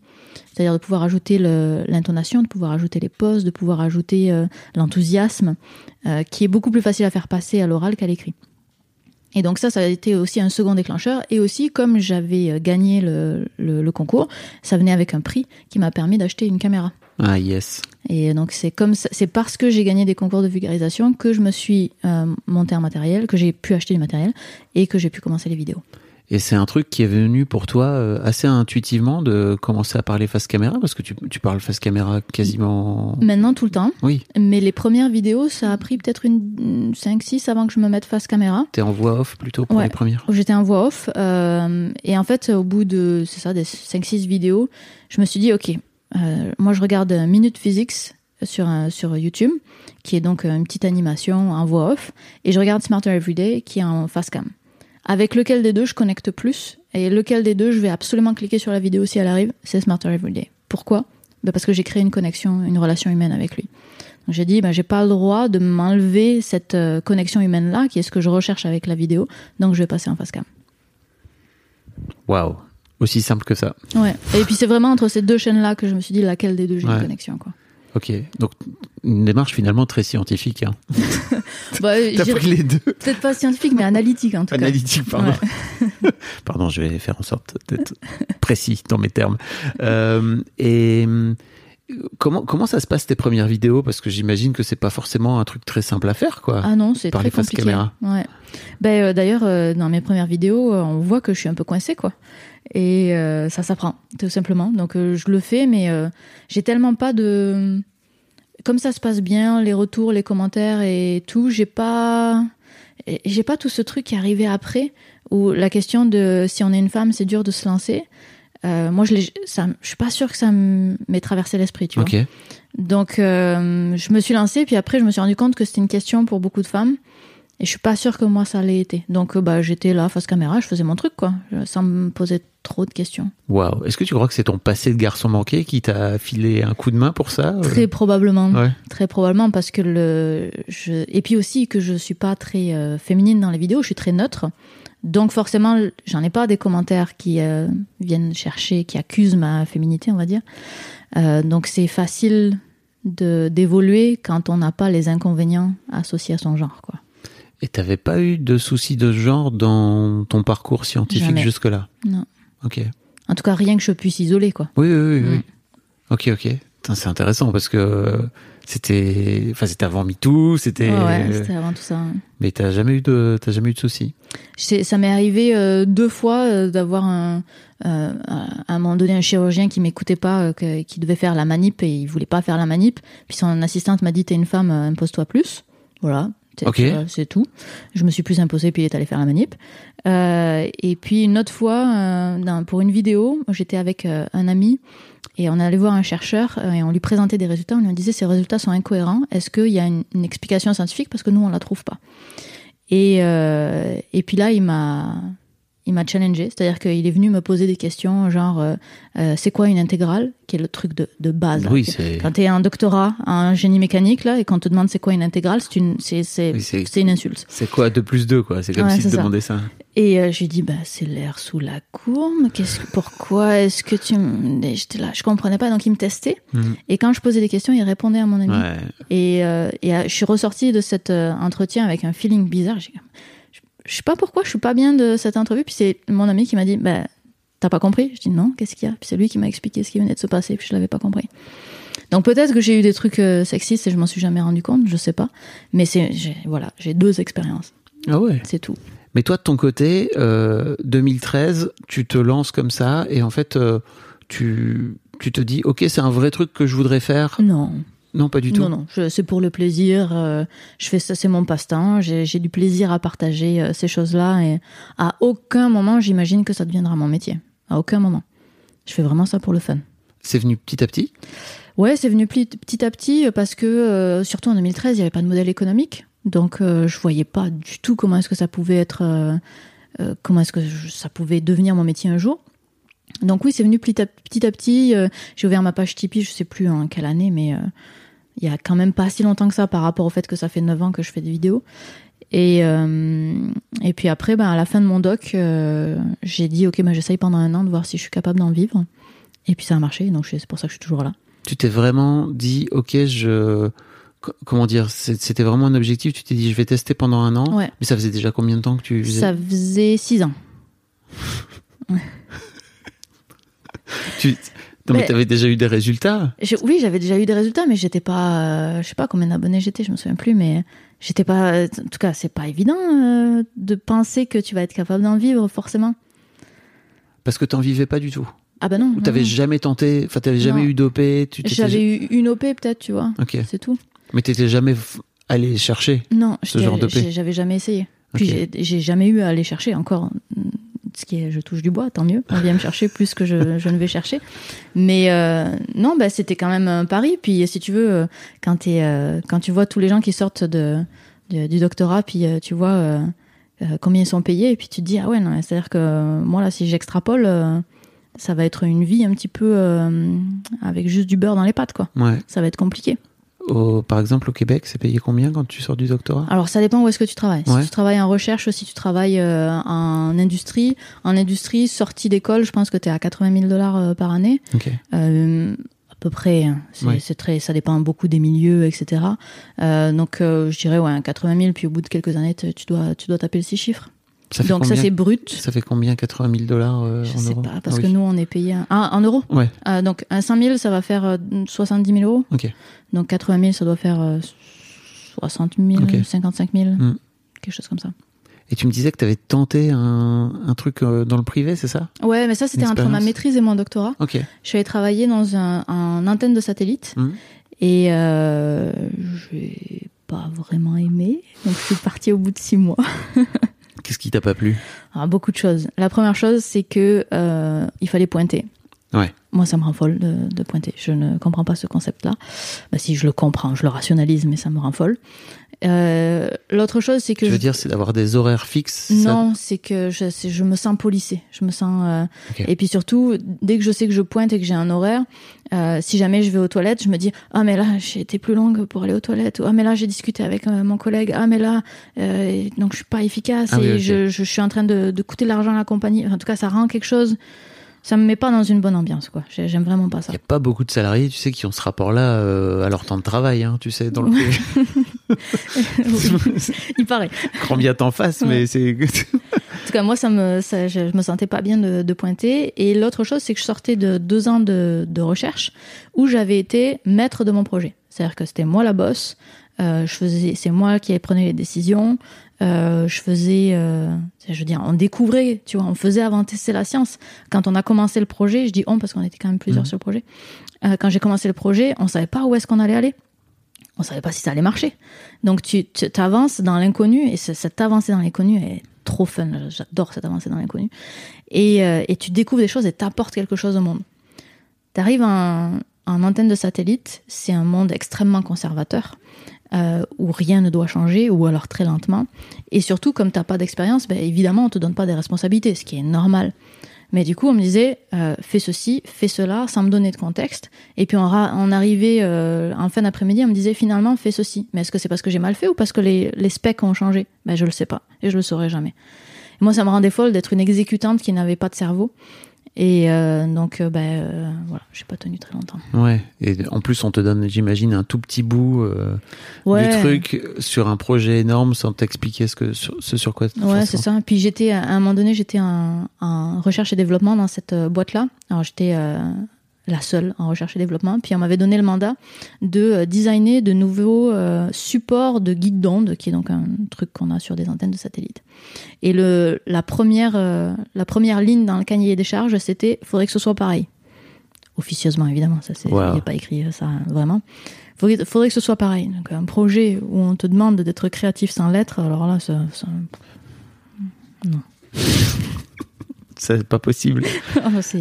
c'est-à-dire de pouvoir ajouter l'intonation, de pouvoir ajouter les pauses, de pouvoir ajouter euh, l'enthousiasme, qui est beaucoup plus facile à faire passer à l'oral qu'à l'écrit. Et donc ça, ça a été aussi un second déclencheur. Et aussi, comme j'avais euh, gagné le, le- le concours, ça venait avec un prix qui m'a permis d'acheter une caméra. Ah, yes. Et donc c'est comme c'est parce que j'ai gagné des concours de vulgarisation que je me suis euh, monté un matériel, que j'ai pu acheter du matériel et que j'ai pu commencer les vidéos. Et c'est un truc qui est venu pour toi euh, assez intuitivement de commencer à parler face caméra, parce que tu, tu parles face caméra quasiment... Maintenant tout le temps, Oui, mais les premières vidéos, ça a pris peut-être une 5-6 avant que je me mette face caméra. t'es en voix off plutôt pour Ouais. les premières? J'étais en voix off. euh, et en fait, au bout de, c'est ça, des 5-6 vidéos, je me suis dit, OK, euh, moi je regarde Minute Physics sur, sur YouTube, qui est donc une petite animation en voix off, et je regarde Smarter Everyday, qui est en face cam. Avec lequel des deux je connecte plus et lequel des deux je vais absolument cliquer sur la vidéo si elle arrive, c'est Smarter Everyday. Pourquoi? Bah Parce que j'ai créé une connexion, une relation humaine avec lui. Donc j'ai dit, bah, j'ai pas le droit de m'enlever cette euh, connexion humaine-là, qui est ce que je recherche avec la vidéo, donc je vais passer en face cam. Waouh. Aussi simple que ça. Ouais. Et puis c'est vraiment entre ces deux chaînes-là que je me suis dit laquelle des deux j'ai Ouais. une connexion. Quoi. Ok. Donc, une démarche finalement très scientifique. Hein. Bah, T'as pris les deux. Peut-être pas scientifique, mais analytique en tout cas. Analytique, pardon. pardon, je vais faire en sorte d'être précis dans mes termes. Euh, et comment, comment ça se passe tes premières vidéos? Parce que j'imagine que c'est pas forcément un truc très simple à faire, quoi. Ah non, c'est Par très compliqué. caméra. Ouais. Ben euh, d'ailleurs, euh, dans mes premières vidéos, euh, on voit que je suis un peu coincée, quoi. Et euh, ça s'apprend, tout simplement. Donc euh, je le fais, mais euh, j'ai tellement pas de. Comme ça se passe bien, les retours, les commentaires et tout, j'ai pas. J'ai pas tout ce truc qui est arrivé après, où la question de si on est une femme, c'est dur de se lancer. Moi, je, ça, je suis pas sûre que ça m'ait traversé l'esprit, tu vois. Ok. Donc, je me suis lancée, puis après, je me suis rendu compte que c'était une question pour beaucoup de femmes. Et je suis pas sûre que moi, ça l'ait été. Donc, euh, bah, j'étais là, face caméra, je faisais mon truc, quoi, je- sans me poser trop de questions. Waouh. Est-ce que tu crois que c'est ton passé de garçon manqué qui t'a filé un coup de main pour ça euh Très probablement. Ouais. Très probablement, parce que le. Je... Et puis aussi que je suis pas très euh, féminine dans les vidéos, je suis très neutre. Donc, forcément, j'en ai pas des commentaires qui euh, viennent chercher, qui accusent ma féminité, on va dire. Euh, donc, c'est facile de d'évoluer quand on n'a pas les inconvénients associés à son genre, quoi. Et t'avais pas eu de soucis de genre dans ton parcours scientifique jusque-là? Non. Ok. En tout cas, rien que je puisse isoler, quoi. Oui, oui, oui. oui. Mm. Ok, ok. C'est intéressant parce que c'était, enfin, c'était avant MeToo, c'était. Ouais, ouais, c'était avant tout ça. Mais t'as jamais eu de, t'as jamais eu de soucis? Ça m'est arrivé euh, deux fois euh, d'avoir un, euh, à un moment donné un chirurgien qui m'écoutait pas, euh, qui devait faire la manip et il voulait pas faire la manip. Puis son assistante m'a dit t'es une femme, euh, impose-toi plus. Voilà. C'est- Ok. euh, C'est tout. Je me suis plus imposée puis il est allé faire la manip. Euh, et puis une autre fois, euh, dans- pour une vidéo, j'étais avec euh, un ami et on allait voir un chercheur et on lui présentait des résultats. On lui disait ces résultats sont incohérents. Est-ce qu'il y a une, une explication scientifique? Parce que nous on la trouve pas. Et, et puis là, il m'a, il m'a challengé, c'est-à-dire qu'il est venu me poser des questions, genre, euh, euh, c'est quoi une intégrale, qui est le truc de, de base. là. Oui, c'est. Quand tu es un doctorat en génie mécanique là et qu'on te demande c'est quoi une intégrale, c'est une, c'est, c'est, Oui, c'est- c'est une insulte. C'est quoi 2 plus 2 quoi? C'est comme Ouais, si tu demandais ça. Et euh, je lui ai dit bah c'est l'air sous la courbe. Qu'est-ce que, pourquoi est-ce que tu et J'étais là, je comprenais pas, donc il me testait. Mhm. Et quand je posais des questions, il répondait à mon ami. Ouais. Et, euh, et je suis ressortie de cet entretien avec un feeling bizarre. J'ai- Je, sais pas pourquoi je suis pas bien de cette entrevue. Puis c'est mon ami qui m'a dit, bah, t'as pas compris Je dis non, qu'est-ce qu'il y a? Puis c'est lui qui m'a expliqué ce qui venait de se passer. Puis je l'avais pas compris. Donc peut-être que j'ai eu des trucs euh, sexistes et je m'en suis jamais rendu compte, je sais pas. Mais c'est, voilà, j'ai deux expériences, Ah ouais. c'est tout. Mais toi, de ton côté, euh, 2013, tu te lances comme ça et en fait, euh, tu, tu te dis, ok, c'est un vrai truc que je voudrais faire. Non, Non, pas du tout. non, non, c'est pour le plaisir. euh, je fais ça, c'est mon passe-temps. J'ai, du plaisir à partager euh, ces choses-là et à aucun moment j'imagine que ça deviendra mon métier. À aucun moment. Je fais vraiment ça pour le fun. C'est venu petit à petit? Ouais, c'est venu petit à petit euh, parce que, euh, surtout en 2013, il n'y avait pas de modèle économique. Donc, je voyais pas du tout comment est-ce que ça pouvait être, comment est-ce que je- ça pouvait devenir mon métier un jour. Donc oui, c'est venu petit à petit. à petit. euh, J'ai ouvert ma page Tipeee, je sais plus en quelle année, mais euh, il y a quand même pas si longtemps que ça par rapport au fait que ça fait 9 ans que je fais des vidéos. Et, euh, et puis après, ben, à la fin de mon doc, j'ai dit, ok, ben, j'essaye pendant un an de voir si je suis capable d'en vivre. Et puis ça a marché, donc c'est pour ça que je suis toujours là. Tu t'es vraiment dit, ok, je. co- Comment dire C'était vraiment un objectif. Tu t'es dit, je vais tester pendant un an. Ouais. Mais ça faisait déjà combien de temps que tu faisais? Ça faisait six ans. tu... Non, mais Mais- t'avais déjà eu des résultats? Je- oui, j'avais déjà eu des résultats, mais j'étais pas, euh, je sais pas combien d'abonnés j'étais, je me souviens plus, mais j'étais pas, en tout cas, c'est pas évident euh, de penser que tu vas être capable d'en vivre forcément. Parce que t'en vivais pas du tout. Ah bah non. Ou t'avais non. jamais tenté. Enfin, t'avais jamais Non. eu d'OP. Tu J'avais ja- eu une OP peut-être, tu vois. Ok. C'est tout. Mais t'étais jamais f- allé chercher. Non, Ce genre d'OP. j'avais jamais essayé. Puis j'ai jamais eu à aller chercher encore. Ce qui est, je touche du bois, tant mieux. On vient me chercher plus que je, je ne vais chercher. Mais euh, non, bah, c'était quand même un pari. Puis si tu veux, euh, quand, t'es, euh, quand tu vois tous les gens qui sortent de, de- du doctorat, puis euh, tu vois combien ils sont payés, et puis tu te dis, ah ouais, non, c'est-à-dire que moi, là, si j'extrapole, ça va être une vie un petit peu avec juste du beurre dans les pattes, quoi. Ouais. Ça va être compliqué. Au- par exemple, au Québec, c'est payé combien quand tu sors du doctorat? Alors, ça dépend où est-ce que tu travailles. Ouais. Si tu travailles en recherche, si tu travailles euh, en industrie, en industrie, sortie d'école, je pense que tu es à 80 000 dollars euh, par année. Ok. Euh, à peu près. hein. C'est Ouais. très, ça dépend beaucoup des milieux, etc. Euh, donc, euh, je dirais ouais, 80 000. Puis au bout de quelques années, tu tu dois, tu dois taper le six chiffres. Ça fait Donc ça c'est brut. Ça fait combien 80 000 dollars euh, Je en sais euros pas parce Ah que nous on est payé un- ah, en euros. Ouais, Euh, donc un 5 000 ça va faire euh, 70 000 euros. ok. Donc 80 000 ça doit faire euh, 60 000, Ok. 55 000, Mm. quelque chose comme ça. Et tu me disais que tu avais tenté un, un truc euh, dans le privé, c'est ça? Ouais, mais ça c'était entre ma maîtrise et mon doctorat. Ok. Je suis allée travailler dans un, un antenne de satellite Mhm. et euh, j'ai pas vraiment aimé. Donc je suis partie au bout de six mois. Qu'est-ce qui t'a pas plu? Alors, beaucoup de choses. La première chose, c'est que euh, il fallait pointer. Ouais. Moi, ça me rend folle de, de pointer. Je ne comprends pas ce concept-là. Bah, si je le comprends, je le rationalise, mais ça me rend folle. Euh, L'autre chose, c'est que Tu veux je- dire, c'est d'avoir des horaires fixes ça? Non, c'est que je, je me sens polissée. Je me sens. euh. Et puis surtout, dès que je sais que je pointe et que j'ai un horaire, euh, si jamais je vais aux toilettes, je me dis ah mais là j'ai été plus longue pour aller aux toilettes. Ou, ah mais là j'ai discuté avec mon collègue. Ah mais là donc je suis pas efficace Ah oui, et je, je suis en train de, de coûter de l'argent à la compagnie. Enfin, en tout cas, ça rend quelque chose. Ça me met pas dans une bonne ambiance quoi. J'ai- J'aime vraiment pas ça. Il n'y a pas beaucoup de salariés, tu sais, qui ont ce rapport-là euh, à leur temps de travail, hein, tu sais, dans le. Il paraît. Grand bien t'en face, mais c'est. En tout cas, moi, ça me, ça, je, je me sentais pas bien de, de pointer. Et l'autre chose, c'est que je sortais de deux ans de, de recherche où j'avais été maître de mon projet. C'est-à-dire que c'était moi la boss. Euh, je faisais, c'est moi qui prenais les décisions. Euh, je faisais, euh, je veux dire, on découvrait, tu vois, on faisait avancer la science. Quand on a commencé le projet, je dis on parce qu'on était quand même plusieurs Mhm. sur le projet. Euh, quand j'ai commencé le projet, on savait pas où est-ce qu'on allait aller. On savait pas si ça allait marcher. Donc tu tu avances dans l'inconnu et ce- cette avancée dans l'inconnu est trop fun. J'adore cette avancée dans l'inconnu. Et, et tu découvres des choses et t'apportes quelque chose au monde. T'arrives en, en antenne de satellite, c'est un monde extrêmement conservateur euh, où rien ne doit changer ou alors très lentement. Et surtout, comme t'as pas d'expérience, ben, évidemment, on te donne pas des responsabilités, ce qui est normal. Mais du coup, on me disait, euh, fais ceci, fais cela, sans me donner de contexte. Et puis, on, on arrivait euh, en fin d'après-midi, on me disait, finalement, fais ceci. Mais est-ce que c'est parce que j'ai mal fait ou parce que les, les specs ont changé? Ben, je le sais pas. Et je le saurai jamais. Et moi, ça me rendait folle d'être une exécutante qui n'avait pas de cerveau. Et euh, donc, euh, ben, euh, voilà, j'ai pas tenu très longtemps. Ouais. Et en plus, on te donne, j'imagine, un tout petit bout euh, Ouais. du truc sur un projet énorme sans t'expliquer ce, que, sur, ce sur quoi. Ouais, c'est ça. Puis j'étais, à un moment donné, j'étais en, en recherche et développement dans cette boîte-là. Alors j'étais la seule en recherche et développement. Puis on m'avait donné le mandat de euh, designer de nouveaux euh, supports de guide d'onde, qui est donc un truc qu'on a sur des antennes de satellite. Et le, la première, euh, la première ligne dans le cahier des charges, c'était faudrait que ce soit pareil. Officieusement, évidemment, ça c'est, il Wow. n'y a pas écrit ça vraiment. Faudrait, faudrait que ce soit pareil. Donc un projet où on te demande d'être créatif sans lettres, alors là, ça, ça, C'est pas possible.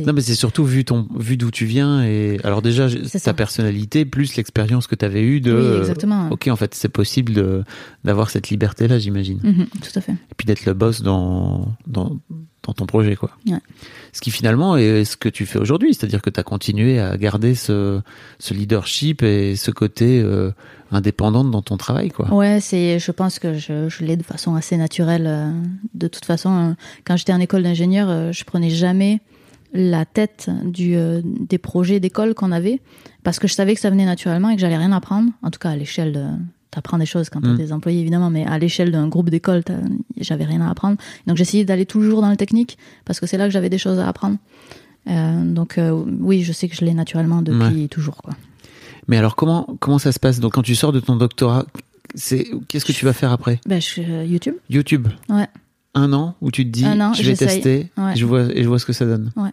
Non, mais c'est surtout vu ton vu d'où tu viens et alors déjà ta ça. personnalité plus l'expérience que tu avais eue de. Oui, euh, exactement. ok, en fait, c'est possible d'avoir cette liberté là, j'imagine. Mhm, tout à fait. Et puis d'être le boss dans dans dans ton projet, quoi. Ouais. Ce qui finalement est ce que tu fais aujourd'hui, c'est-à-dire que tu as continué à garder ce ce leadership et ce côté euh, indépendante dans ton travail, quoi. Ouais, c'est, je pense que je, je l'ai de façon assez naturelle. euh, De toute façon, euh, quand j'étais en école d'ingénieur, euh, je prenais jamais la tête du, euh, des projets d'école qu'on avait parce que je savais que ça venait naturellement et que j'allais rien apprendre. En tout cas, à l'échelle de, t'apprends des choses quand t'as Mm. des employés évidemment, mais à l'échelle d'un groupe d'école, j'avais rien à apprendre. Donc j'essayais d'aller toujours dans le technique parce que c'est là que j'avais des choses à apprendre. Euh, donc euh, oui, je sais que je l'ai naturellement depuis toujours, quoi. Mais alors comment comment ça se passe? Donc quand tu sors de ton doctorat, c'est qu'est-ce que tu vas faire après? Ben, je, euh, YouTube. YouTube. Ouais. Un an où tu te dis Un an, je vais tester, Ouais. je vois et je vois ce que ça donne. Ouais.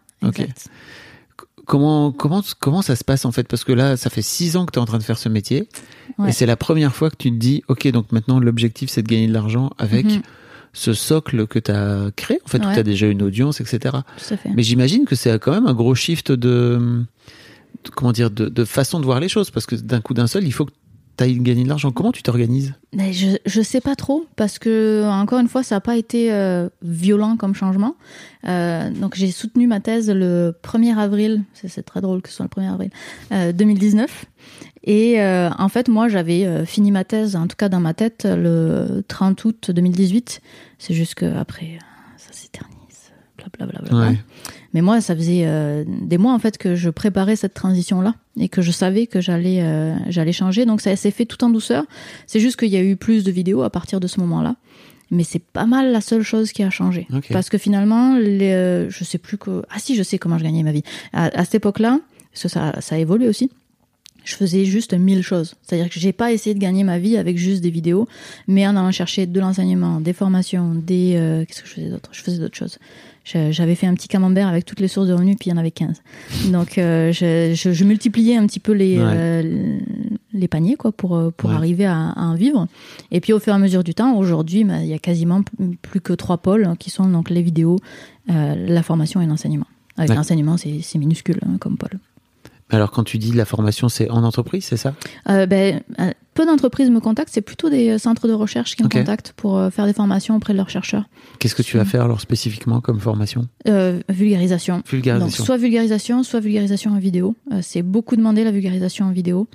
Comment comment comment ça se passe en fait? Parce que là, ça fait six ans que tu es en train de faire ce métier Ouais. et c'est la première fois que tu te dis ok donc maintenant l'objectif c'est de gagner de l'argent avec Mhm. ce socle que tu as créé en fait où tu as déjà une audience etc. Tout à fait. Mais j'imagine que c'est quand même un gros shift de, de- comment dire de, de façon de voir les choses parce que d'un coup d'un seul il faut que tu gagner de l'argent. Comment tu t'organises je, je sais pas trop parce que encore une fois ça n'a pas été euh, violent comme changement. Euh, donc j'ai soutenu ma thèse le 1er avril, c'est très drôle que ce soit le 1er avril, euh, 2019. Et euh, en fait moi j'avais fini ma thèse, en tout cas dans ma tête, le 30 août 2018. C'est juste que après euh, ça s'éternise, blablabla. Ouais. Mais moi, ça faisait euh, des mois en fait que je préparais cette transition-là et que je savais que j'allais euh, j'allais changer. Donc ça s'est fait tout en douceur. C'est juste qu'il y a eu plus de vidéos à partir de ce moment-là. Mais c'est pas mal la seule chose qui a changé. Parce que finalement, les, euh, je sais plus que ah si, je sais comment je gagnais ma vie. À, à cette époque-là, parce que ça ça a évolué aussi. Je faisais juste mille choses. C'est-à-dire que j'ai pas essayé de gagner ma vie avec juste des vidéos, mais en allant chercher de l'enseignement, des formations, des euh, qu'est-ce que je faisais d'autre? Je faisais d'autres choses. J'avais fait un petit camembert avec toutes les sources de revenus, puis il y en avait 15. Donc euh, je, je, je multipliais un petit peu les, Ouais. euh, les paniers quoi pour, pour Ouais. arriver à, à en vivre. Et puis au fur et à mesure du temps, aujourd'hui, bah, il y a quasiment plus que trois pôles hein, qui sont donc les vidéos, la formation et l'enseignement. Avec Ouais. l'enseignement, c'est c'est minuscule hein, comme pôle. Alors quand tu dis la formation, c'est en entreprise, c'est ça? Euh, ben, euh, peu d'entreprises me contactent, c'est plutôt des euh, centres de recherche qui me contactent pour faire des formations auprès de leurs chercheurs. Qu'est-ce que tu vas faire alors spécifiquement comme formation? Euh, vulgarisation. Donc, Vulgarisation. soit vulgarisation, soit vulgarisation en vidéo. C'est beaucoup demandé la vulgarisation en vidéo.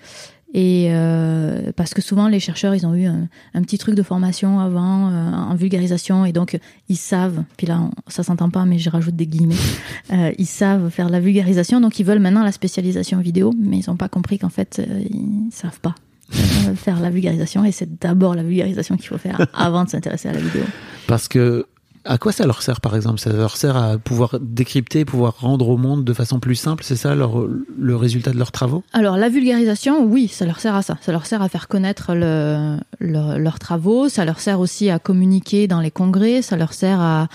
Et euh, parce que souvent les chercheurs ils ont eu un, un petit truc de formation avant euh, en vulgarisation et donc ils savent. Puis là on- ça s'entend pas mais je rajoute des guillemets. Euh, ils savent faire la vulgarisation donc ils veulent maintenant la spécialisation vidéo mais ils ont pas compris qu'en fait euh, ils savent pas euh, faire la vulgarisation et c'est d'abord la vulgarisation qu'il faut faire avant de s'intéresser à la vidéo. Parce que à quoi ça leur sert par exemple? Ça leur sert à pouvoir décrypter, pouvoir rendre au monde de façon plus simple, c'est ça leur, le résultat de leurs travaux? Alors la vulgarisation, oui, ça leur sert à ça. Ça leur sert à faire connaître le- leur- leurs travaux, ça leur sert aussi à communiquer dans les congrès, ça leur sert à,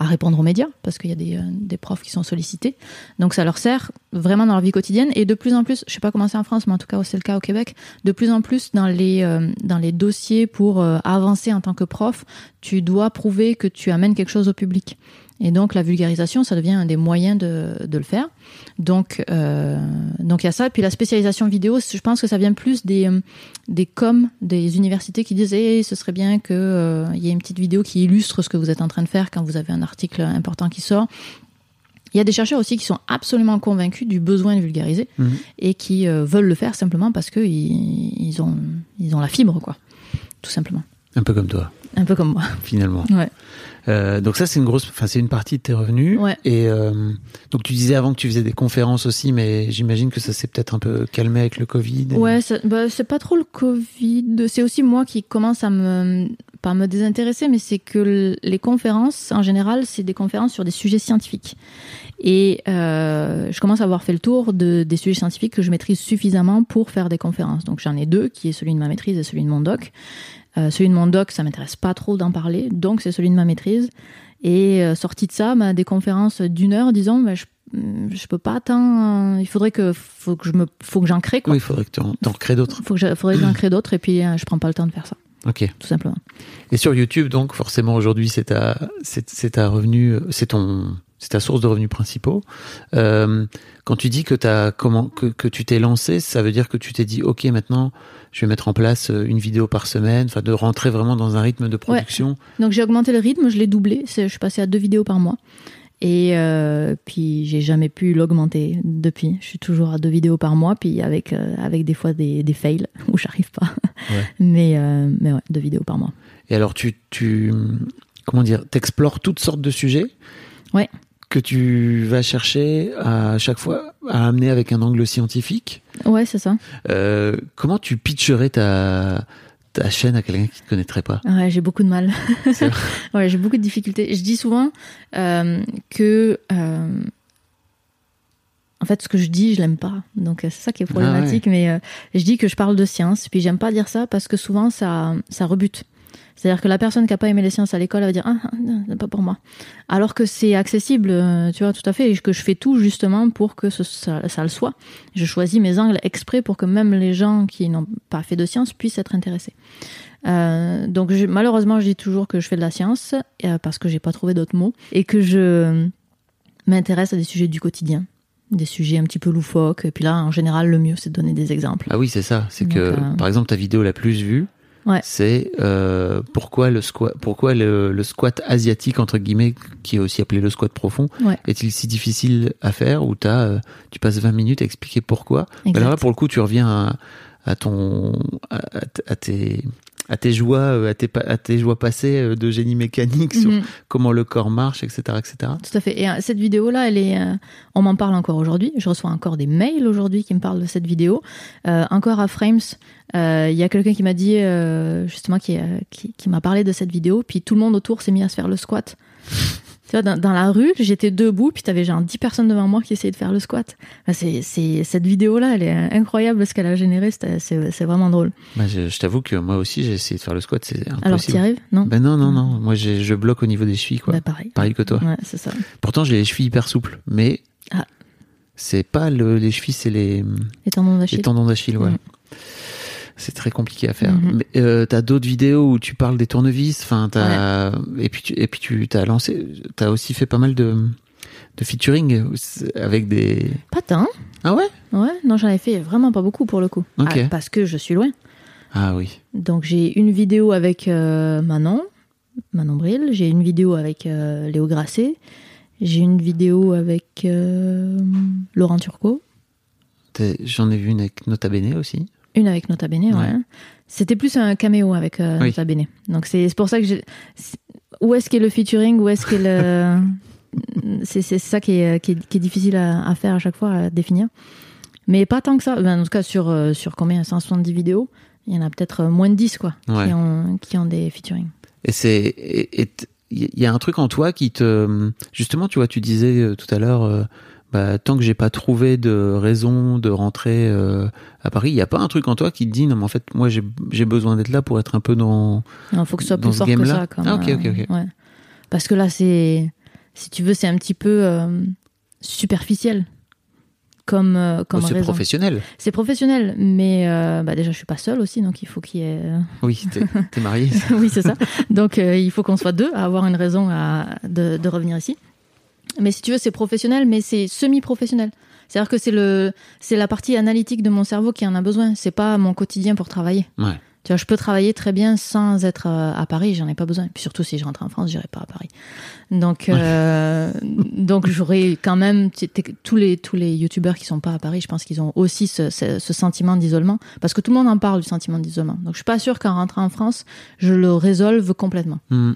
répondre aux médias, parce qu'il y a des, euh, des profs qui sont sollicités. Donc ça leur sert vraiment dans leur vie quotidienne. Et de plus en plus, je sais pas comment c'est en France, mais en tout cas c'est le cas au Québec, de plus en plus dans les, euh, dans les dossiers pour euh, avancer en tant que prof, tu dois prouver que tu amènes quelque chose au public. Et donc la vulgarisation, ça devient un des moyens de, de le faire. Donc, euh, donc il y a ça. Puis la spécialisation vidéo, je pense que ça vient plus des, euh, des coms des universités qui disent Eh, ce serait bien qu'il y ait une petite vidéo qui illustre ce que vous êtes en train de faire quand vous avez un article important qui sort. Il y a des chercheurs aussi qui sont absolument convaincus du besoin de vulgariser Mhm. et qui euh, veulent le faire simplement parce qu'ils ils ont, ils ont la fibre, quoi. Tout simplement. Un peu comme toi, Un peu comme moi. finalement. Ouais. Euh, donc ça, c'est une grosse, enfin c'est une partie de tes revenus. Ouais. Et euh, donc tu disais avant que tu faisais des conférences aussi, mais j'imagine que ça s'est peut-être un peu calmé avec le Covid. Ouais, ça- bah, c'est pas trop le Covid. C'est aussi moi qui commence à me pas me désintéresser, mais c'est que les conférences, en général, c'est des conférences sur des sujets scientifiques. Et euh, je commence à avoir fait le tour de, des sujets scientifiques que je maîtrise suffisamment pour faire des conférences. Donc j'en ai deux, qui est celui de ma maîtrise et celui de mon doc. Euh, celui de mon doc, ça m'intéresse pas trop d'en parler, donc c'est celui de ma maîtrise. Et euh, sorti de ça, bah, des conférences d'une heure, disons, bah, je, je peux pas tant. il faudrait que, faut que je me, faut que j'en crée quoi. Oui, il faudrait que tu en, crées d'autres. Faut que je, faudrait que j'en crée d'autres et puis euh, je prends pas le temps de faire ça, Ok. tout simplement. Et sur YouTube, donc forcément aujourd'hui, c'est ta, c'est ta revenu, c'est ton, c'est ta source de revenus principaux. Euh, quand tu dis que comment, que, que tu t'es lancé, ça veut dire que tu t'es dit, ok, maintenant, je vais mettre en place euh, une vidéo par semaine, enfin de rentrer vraiment dans un rythme de production. Donc j'ai augmenté le rythme, je l'ai doublé, je suis passée à deux vidéos par mois. Et euh, puis j'ai jamais pu l'augmenter depuis. Je suis toujours à deux vidéos par mois, puis avec euh, avec des fois des, des fails où j'arrive pas. Ouais. Mais mais ouais, deux vidéos par mois. Et alors tu, tu, comment dire, t'explores toutes sortes de sujets? Ouais. Que tu vas chercher à chaque fois à amener avec un angle scientifique. Ouais, c'est ça. Euh, comment tu pitcherais ta, ta chaîne à quelqu'un qui ne te connaîtrait pas? Ouais, j'ai beaucoup de mal. Ouais, j'ai beaucoup de difficultés. Je dis souvent euh, que euh, en fait, ce que je dis, je l'aime pas. Donc c'est ça qui est problématique. Mais je dis que je parle de science, puis j'aime pas dire ça parce que souvent ça ça rebute. C'est-à-dire que la personne qui a pas aimé les sciences à l'école, elle va dire ah, ah, pas pour moi. Alors que c'est accessible, euh, tu vois, tout à fait, et que je fais tout justement pour que ce- ça, ça le soit. Je choisis mes angles exprès pour que même les gens qui n'ont pas fait de science puissent être intéressés. Euh, donc je- malheureusement, je dis toujours que je fais de la science euh, parce que j'ai pas trouvé d'autres mots et que je m'intéresse à des sujets du quotidien. des sujets un petit peu loufoques. Et puis là, en général, le mieux, c'est de donner des exemples. Ah oui, c'est ça. C'est que, euh, par exemple, ta vidéo la plus vue, Ouais. c'est euh, pourquoi le squat, pourquoi le, le squat asiatique entre guillemets, qui est aussi appelé le squat profond, Ouais. est-il si difficile à faire Où t'as, euh, tu passes 20 minutes à expliquer pourquoi? Exact. Alors là, pour le coup, tu reviens à, à ton, à- à tes à tes joies, euh, à tes, pa- à tes joies passées euh, de génie mécanique sur Mhm. comment le corps marche, etc., etc. Tout à fait. Et euh, cette vidéo-là, elle est, euh, on m'en parle encore aujourd'hui. Je reçois encore des mails aujourd'hui qui me parlent de cette vidéo. Euh, encore à Frames, euh, il y a quelqu'un qui m'a dit, justement, qui, qui, qui m'a parlé de cette vidéo. Puis tout le monde autour s'est mis à se faire le squat. Tu vois, dans, dans la rue, j'étais debout, puis t'avais genre 10 personnes devant moi qui essayaient de faire le squat. C'est, c'est, cette vidéo-là, elle est incroyable ce qu'elle a généré. C'est, c'est vraiment drôle. Bah, je je t'avoue que moi aussi, j'ai essayé de faire le squat, c'est impossible. Alors, t'y arrives? Non? Ben non, non, non. Moi, je bloque au niveau des chevilles, quoi. Bah, pareil. Pareil que toi. Ouais, c'est ça. Pourtant, j'ai les chevilles hyper souples, mais Ah. c'est pas le, les chevilles, c'est les, Les tendons les d'Achille. tendons d'Achille, ouais. Mhm. C'est très compliqué à faire. Mhm. Mais euh, t'as d'autres vidéos où tu parles des tournevis, enfin t'as et puis tu, et puis tu t'as lancé, t'as aussi fait pas mal de de featuring avec des. Pas tant. Ah ouais? Ouais, non, j'en ai fait vraiment pas beaucoup pour le coup. Ah, parce que je suis loin. Ah oui. Donc j'ai une vidéo avec euh, Manon, Manon Bril, j'ai une vidéo avec euh, Léo Grasset, j'ai une vidéo avec Laurent Turcot, J'en ai vu une avec Nota Bene aussi. Une avec Nota Bene, ouais. Ouais. C'était plus un caméo avec euh, Oui. Nota Bene. Donc c'est pour ça que c'est- Où est-ce qu'est le featuring Où est-ce qu'est le... c'est ça qui est, qui est, qui est difficile à, à faire à chaque fois, à définir. Mais pas tant que ça. Ben, en tout cas, sur, euh, sur combien? 170 vidéos, il y en a peut-être euh, moins de 10 quoi, Ouais. qui, ont, qui ont des featuring. Et c'est il y a un truc en toi qui te justement tu vois tu disais euh, tout à l'heure bah, tant que j'ai pas trouvé de raison de rentrer euh, à Paris, il y a pas un truc en toi qui te dit non mais en fait moi j'ai besoin d'être là pour être un peu dans Il faut que ce soit plus ce fort que ça. Comme, Ah, ok, ok, ok. ouais. Parce que là, c'est, si tu veux, c'est un petit peu euh, superficiel. Comme, euh, comme Oh, c'est professionnel. C'est professionnel, mais euh, bah déjà, je suis pas seule aussi, donc il faut qu'il y ait. Oui, t'es t'es marié. oui, c'est ça. Donc euh, il faut qu'on soit deux à avoir une raison à, de, de revenir ici. Mais si tu veux, c'est professionnel, mais c'est semi-professionnel. C'est-à-dire que c'est le, c'est la partie analytique de mon cerveau qui en a besoin. C'est pas mon quotidien pour travailler. Ouais. Tu vois, je peux travailler très bien sans être euh, à Paris, j'en ai pas besoin. Puis surtout, si je rentre en France, j'irai pas à Paris. Donc, euh, donc j'aurais quand même tous les tous les youtubeurs qui sont pas à Paris, je pense qu'ils ont aussi ce, ce, ce sentiment d'isolement, parce que tout le monde en parle du sentiment d'isolement. Donc, je suis pas sûre qu'en rentrant en France, je le résolve complètement. Hmm.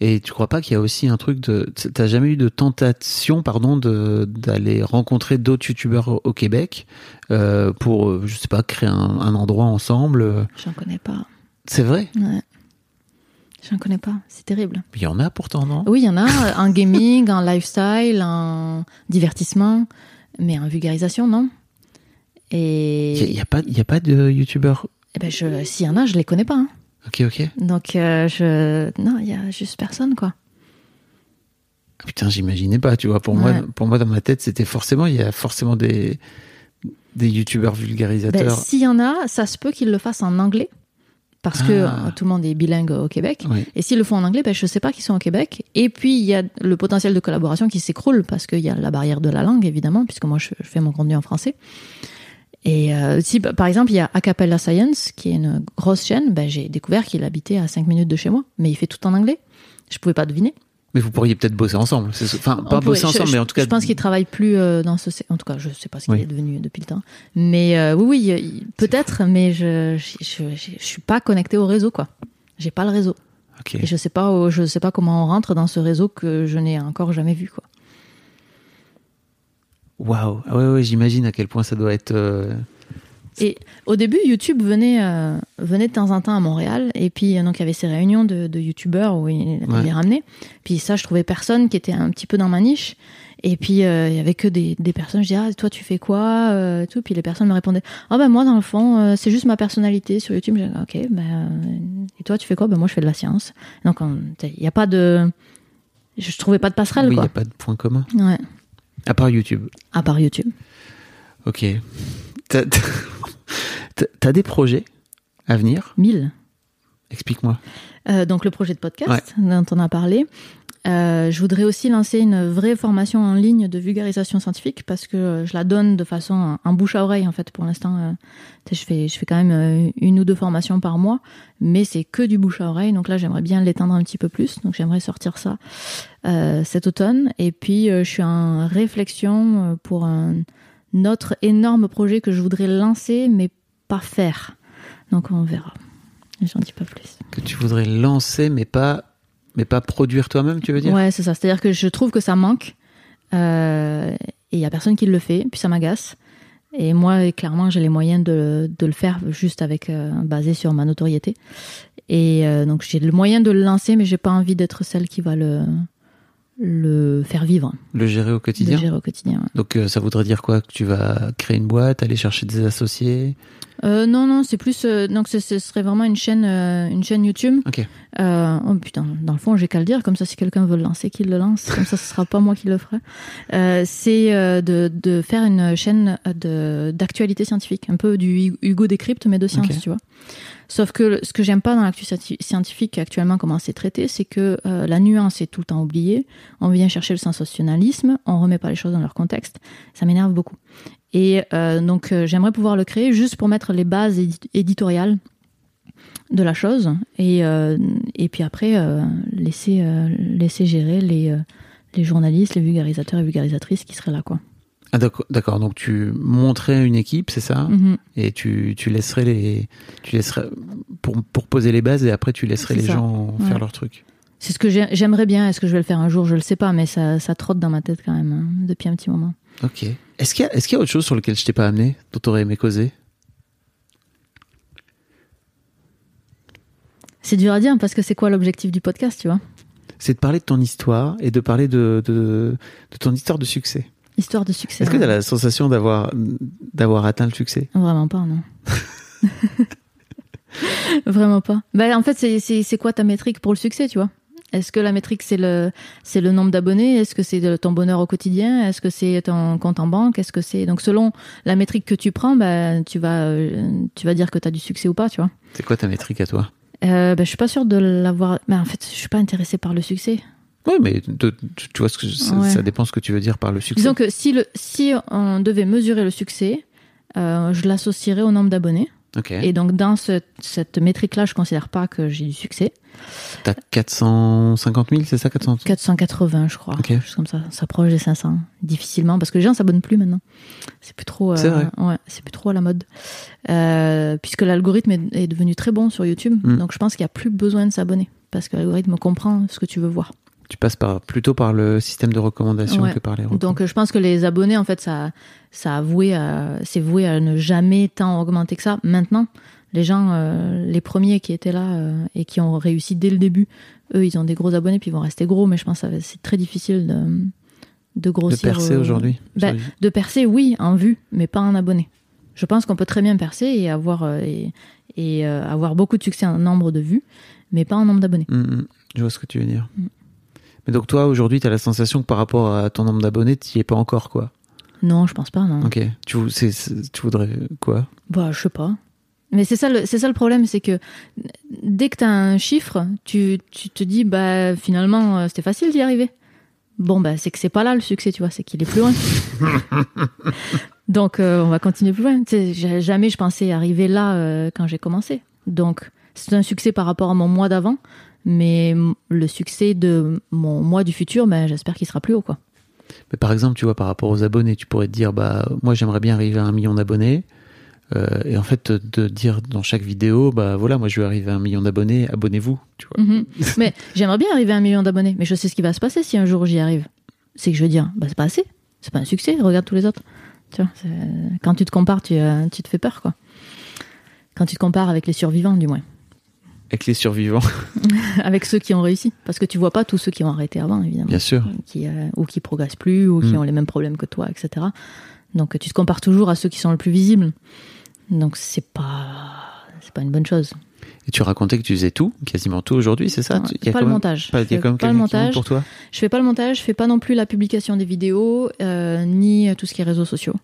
Et tu crois pas qu'il y a aussi un truc de t'as jamais eu de tentation pardon de d'aller rencontrer d'autres youtubeurs au Québec euh, pour euh, je sais pas créer un, un endroit ensemble euh, J'en connais pas. C'est vrai? Ouais. J'en connais pas. C'est terrible. Il y en a pourtant non? Oui, il y en a en gaming, en lifestyle, en divertissement, mais en vulgarisation, non? Et Il y, a- y a pas y a pas de youtubeurs? Eh ben s'il y en a, je les connais pas. hein. Ok ok. Donc euh, je, non, il y a juste personne quoi. Ah, Putain j'imaginais pas tu vois pour Ouais. moi pour moi dans ma tête c'était forcément il y a forcément des des youtubeurs Ben, vulgarisateurs. s'il y en a, ça se peut qu'ils le fassent en anglais parce que Ah. euh, tout le monde est bilingue au Québec. Oui. Et s'ils le font en anglais, ben je sais pas qu'ils sont au Québec. Et puis il y a le potentiel de collaboration qui s'écroule parce qu'il y a la barrière de la langue évidemment, puisque moi je, je fais mon contenu en français. Et euh, si par exemple il y a Acapella Science qui est une grosse chaîne, ben j'ai découvert qu'il habitait à 5 minutes de chez moi, mais il fait tout en anglais. Je pouvais pas deviner. Mais vous pourriez peut-être bosser ensemble. Enfin pas pourrait- bosser je- ensemble je- mais en tout cas Je pense qu'il travaille plus euh, dans ce. En tout cas, je sais pas ce qu'il Oui. est devenu depuis le temps. Mais euh, oui, oui, peut-être, mais je, je, je, suis pas connectée au réseau, quoi. J'ai pas le réseau. Et je sais pas, où- je sais pas comment on rentre dans ce réseau que je n'ai encore jamais vu, quoi. Waouh. Ah ouais ouais j'imagine à quel point ça doit être. euh, Et au début, YouTube venait, euh, venait de temps en temps à Montréal. Et puis, euh, donc, il y avait ces réunions de, de YouTubeurs où il, Ouais. les ramenait. Puis ça, je trouvais personne qui était un petit peu dans ma niche. Et puis, euh, il y avait que des, des personnes. Je disais, ah, toi, tu fais quoi euh, et tout. Puis les personnes me répondaient, ah, ben moi, dans le fond, euh, c'est juste ma personnalité sur YouTube. Dit, ok, ben, euh, et toi, tu fais quoi? Ben moi, je fais de la science. Donc, on- il n'y a pas de. Je trouvais pas de passerelle, oui il y quoi. a pas de point commun. Ouais. À part YouTube. À part YouTube. Ok. T'as- des projets à venir? 1000. Explique-moi. Euh, donc le projet de podcast dont on a parlé. Euh, je voudrais aussi lancer une vraie formation en ligne de vulgarisation scientifique parce que euh, je la donne de façon en bouche à oreille en fait pour l'instant. euh, je fais je fais quand même euh, une ou deux formations par mois, mais c'est que du bouche à oreille. Donc là, j'aimerais bien l'étendre un petit peu plus. Donc j'aimerais sortir ça euh, cet automne. Et puis euh, je suis en réflexion euh, pour un autre énorme projet que je voudrais lancer, mais pas faire. Donc on verra. J'en dis pas plus. Que tu voudrais lancer, mais pas, mais pas produire toi-même, tu veux dire? Ouais, c'est ça. C'est-à-dire que je trouve que ça manque. euh, et il y a personne qui le fait, puis ça m'agace. Et moi, clairement, j'ai les moyens de, de le faire juste avec euh, basé sur ma notoriété. Et euh, donc j'ai le moyen de le lancer, mais j'ai pas envie d'être celle qui va le le faire vivre, Le gérer au quotidien. gérer au quotidien. ouais. Donc euh, ça voudrait dire quoi? Que tu vas créer une boîte, aller chercher des associés? Euh, non, non, c'est plus euh, donc ce, ce serait vraiment une chaîne, une chaîne YouTube. Ok. Oh putain, dans le fond, j'ai qu'à le dire, comme ça, si quelqu'un veut le lancer, qu'il le lance. Comme ça, ce sera pas moi qui le ferai. C'est de, de faire une chaîne de d'actualité scientifique, un peu du Hugo Décrypte, mais de science, tu vois. Sauf que ce que j'aime pas dans l'actu scienti- scientifique actuellement, comment c'est traité, c'est que euh, la nuance est tout le temps oubliée. On vient chercher le sensationnalisme, on remet pas les choses dans leur contexte. Ça m'énerve beaucoup. Et euh, donc, euh, j'aimerais pouvoir le créer juste pour mettre les bases édi- éditoriales de la chose et, et puis après laisser, laisser gérer les, les journalistes, les vulgarisateurs et vulgarisatrices qui seraient là. Quoi. Ah, d'accord. Donc tu montrais une équipe, c'est ça? Mhm. Et tu, tu laisserais les, tu laisserais pour, pour poser les bases et après tu laisserais les ça. gens faire leur truc. C'est ce que j'ai- j'aimerais bien. Est-ce que je vais le faire un jour? Je le sais pas, mais ça, ça trotte dans ma tête quand même hein, depuis un petit moment. Ok. Est-ce qu'il y qu'il y a autre chose sur lequel je t'ai pas amené, dont t'aurais aimé causer? C'est dur à dire parce que c'est quoi l'objectif du podcast, tu vois? C'est de parler de ton histoire et de parler de, de, de ton histoire de succès. Histoire de succès. Est-ce que tu as la sensation d'avoir, d'avoir atteint le succès? Vraiment pas, non. Vraiment pas. Bah, en fait, c'est- c'est c'est quoi ta métrique pour le succès, tu vois? Est-ce que la métrique, c'est le, c'est le nombre d'abonnés? Est-ce que c'est de- ton bonheur au quotidien? Est-ce que c'est ton compte en banque? Est-ce que c'est... Donc, selon la métrique que tu prends, bah, tu, vas, euh, tu vas dire que tu as du succès ou pas, tu vois? C'est quoi ta métrique à toi? Euh, bah, Je suis pas sûre de l'avoir... Mais en fait, je suis pas intéressée par le succès. Oui, mais tu vois, ce que, ça, Ouais. ça dépend ce que tu veux dire par le succès. Disons que si, le, si on devait mesurer le succès, euh, je l'associerais au nombre d'abonnés. Et donc, dans ce- cette métrique-là, je considère pas que j'ai du succès. T'as 450 000, c'est ça 400 480, je crois. Ok. Quelque chose comme ça. Ça s'approche des 500. Difficilement, parce que les gens s'abonnent plus maintenant. C'est plus trop. euh, C'est vrai. Ouais, c'est plus trop à la mode. Euh, puisque l'algorithme est, est devenu très bon sur YouTube. Mm. Donc, je pense qu'il n'y a plus besoin de s'abonner. Parce que l'algorithme comprend ce que tu veux voir. Tu passes par, plutôt par le système de recommandation Ouais. que par les recos. Donc, euh, je pense que les abonnés, en fait, ça, ça a voué à, c'est voué à ne jamais tant augmenter que ça. Maintenant, les gens, euh, les premiers qui étaient là euh, et qui ont réussi dès le début, eux, ils ont des gros abonnés puis ils vont rester gros. Mais je pense que c'est très difficile de, de de grossir. percer euh, aujourd'hui. de percer, oui, en vue, mais pas en abonnés. Je pense qu'on peut très bien percer et avoir, et, et, avoir beaucoup de succès en nombre de vues, mais pas en nombre d'abonnés. Mm, mm. je vois ce que tu veux dire. Mm. Mais donc toi, aujourd'hui, tu as la sensation que par rapport à ton nombre d'abonnés, tu y es pas encore, quoi. Non, je pense pas, non. Ok. Tu, voudrais quoi? Bah, je sais pas. Mais c'est ça, le- c'est ça le problème, c'est que dès que tu as un chiffre, tu, tu te dis, bah finalement, euh, c'était facile d'y arriver. Bon, bah c'est que c'est pas là le succès, tu vois, c'est qu'il est plus loin. Donc, euh, on va continuer plus loin. Tu sais, j'ai- jamais je pensais arriver là euh, quand j'ai commencé. Donc, c'est un succès par rapport à mon mois d'avant, mais le succès de mon mois du futur, ben, j'espère qu'il sera plus haut, quoi. Mais par exemple, tu vois, par rapport aux abonnés, tu pourrais te dire, bah, moi, j'aimerais bien arriver à un million d'abonnés. Euh, et en fait, de, dire dans chaque vidéo, bah voilà, moi je veux arriver à un million d'abonnés, abonnez-vous. Tu vois. Mhm. mais j'aimerais bien arriver à un million d'abonnés, mais je sais ce qui va se passer si un jour j'y arrive. C'est que je veux dire, bah c'est pas assez, c'est pas un succès, regarde tous les autres. Tu vois, quand tu te compares, tu, euh, tu te fais peur, quoi. Quand tu te compares avec les survivants, du moins. Avec les survivants, avec ceux qui ont réussi. Parce que tu vois pas tous ceux qui ont arrêté avant, évidemment. bien sûr. Qui, euh, ou qui progressent plus, ou qui Mm. ont les mêmes problèmes que toi, etc. Donc tu te compares toujours à ceux qui sont le plus visibles. Donc c'est pas, c'est pas une bonne chose. Et tu racontais que tu faisais tout, quasiment tout aujourd'hui, c'est ça? Il y a pas le montage. pas- y a quand même fais pas le montage. pour toi? Je fais pas le montage, je fais pas non plus la publication des vidéos, euh, ni euh, tout ce qui est réseaux sociaux.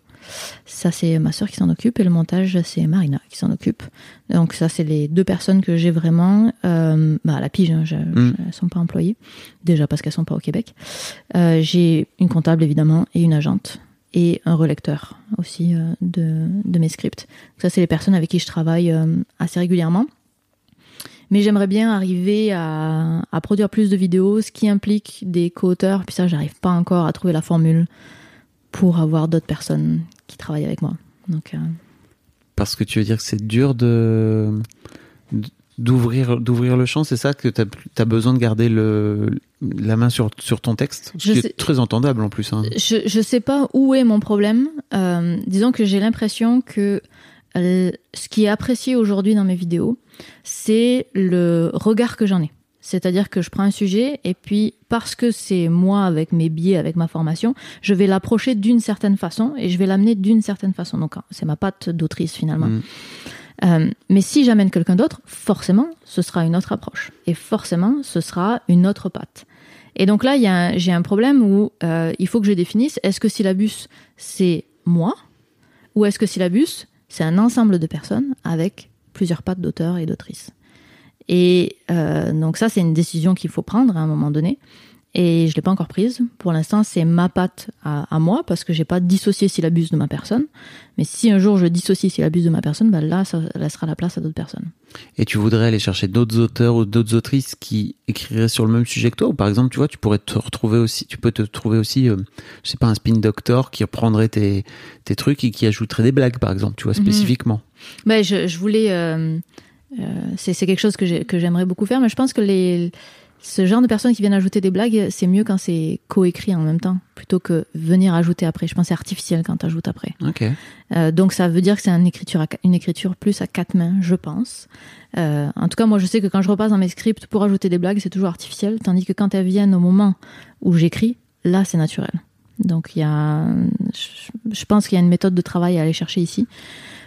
Ça, c'est ma sœur qui s'en occupe. Et le montage, c'est Marina qui s'en occupe. Donc ça, c'est les deux personnes que j'ai vraiment. Euh, bah, à la pige, hein, je- Mm. elles sont pas employées. Déjà parce qu'elles sont pas au Québec. Euh, j'ai une comptable, évidemment, et une agente. Et un relecteur aussi euh, de, de mes scripts. Ça, c'est les personnes avec qui je travaille euh, assez régulièrement. Mais j'aimerais bien arriver à, à produire plus de vidéos, ce qui implique des co-auteurs. Puis ça, j'arrive pas encore à trouver la formule pour avoir d'autres personnes qui travaillent avec moi. Donc, euh, Parce que tu veux dire que c'est dur de d'ouvrir d'ouvrir le champ, c'est ça que tu as, besoin de garder le la main sur sur ton texte, Je qui est sais- très entendable en plus. Hein. je, je sais pas où est mon problème. Euh, disons que j'ai l'impression que ce qui est apprécié aujourd'hui dans mes vidéos, c'est le regard que j'en ai. C'est-à-dire que je prends un sujet et puis parce que c'est moi avec mes biais, avec ma formation, je vais l'approcher d'une certaine façon et je vais l'amener d'une certaine façon. Donc c'est ma patte d'autrice finalement. Mm. Euh, mais si j'amène quelqu'un d'autre, forcément, ce sera une autre approche. Et forcément, ce sera une autre patte. Et donc là, j'ai un problème où euh, il faut que je définisse est-ce que syllabus, c'est moi Ou est-ce que syllabus, c'est un ensemble de personnes avec plusieurs pattes d'auteurs et d'autrices? Et euh, donc ça, c'est une décision qu'il faut prendre à un moment donné. Et je l'ai pas encore prise. Pour l'instant, c'est ma patte à, à moi parce que j'ai pas dissocié syllabus de ma personne. Mais si un jour je dissocie syllabus de ma personne, bah là, ça laissera la place à d'autres personnes. Et tu voudrais aller chercher d'autres auteurs ou d'autres autrices qui écriraient sur le même sujet que toi? Ou par exemple, tu vois, tu pourrais te retrouver aussi, tu peux te trouver aussi, euh, je sais pas, un spin doctor qui reprendrait tes, tes trucs et qui ajouterait des blagues par exemple, tu vois, Mhm. spécifiquement. Ben, je, je voulais. euh, c'est c'est quelque chose que j'ai- que j'aimerais beaucoup faire, mais je pense que les, ce genre de personnes qui viennent ajouter des blagues, c'est mieux quand c'est coécrit en même temps, plutôt que venir ajouter après. Je pense que c'est artificiel quand tu ajoutes après. Ok. Euh, donc ça veut dire que c'est une écriture, à, une écriture plus à quatre mains, je pense. Euh, en tout cas, moi je sais que quand je repasse dans mes scripts pour ajouter des blagues, c'est toujours artificiel, tandis que quand elles viennent au moment où j'écris, là c'est naturel. Donc il y a, je, pense qu'il y a une méthode de travail à aller chercher ici.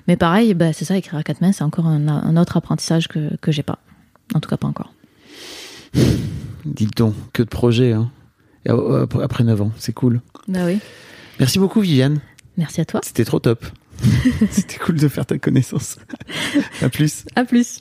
Mais pareil, bah, c'est ça, écrire à quatre mains, c'est encore un, un autre apprentissage que, que j'ai pas. En tout cas, pas encore. Dites donc, que de projets, hein. Après- après 9 ans, c'est cool. Bah oui. Merci beaucoup Viviane, Merci à toi. c'était trop top. C'était cool de faire ta connaissance. à plus. À plus.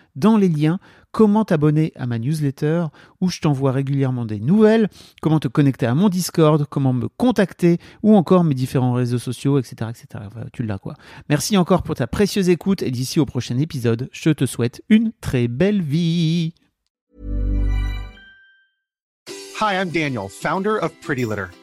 dans les liens comment t'abonner à ma newsletter où je t'envoie régulièrement des nouvelles, comment te connecter à mon Discord, comment me contacter ou encore mes différents réseaux sociaux, etc. etc. Tu l'as quoi. Merci encore pour ta précieuse écoute et d'ici au prochain épisode, je te souhaite une très belle vie. Hi, I'm Daniel, founder of Pretty Litter.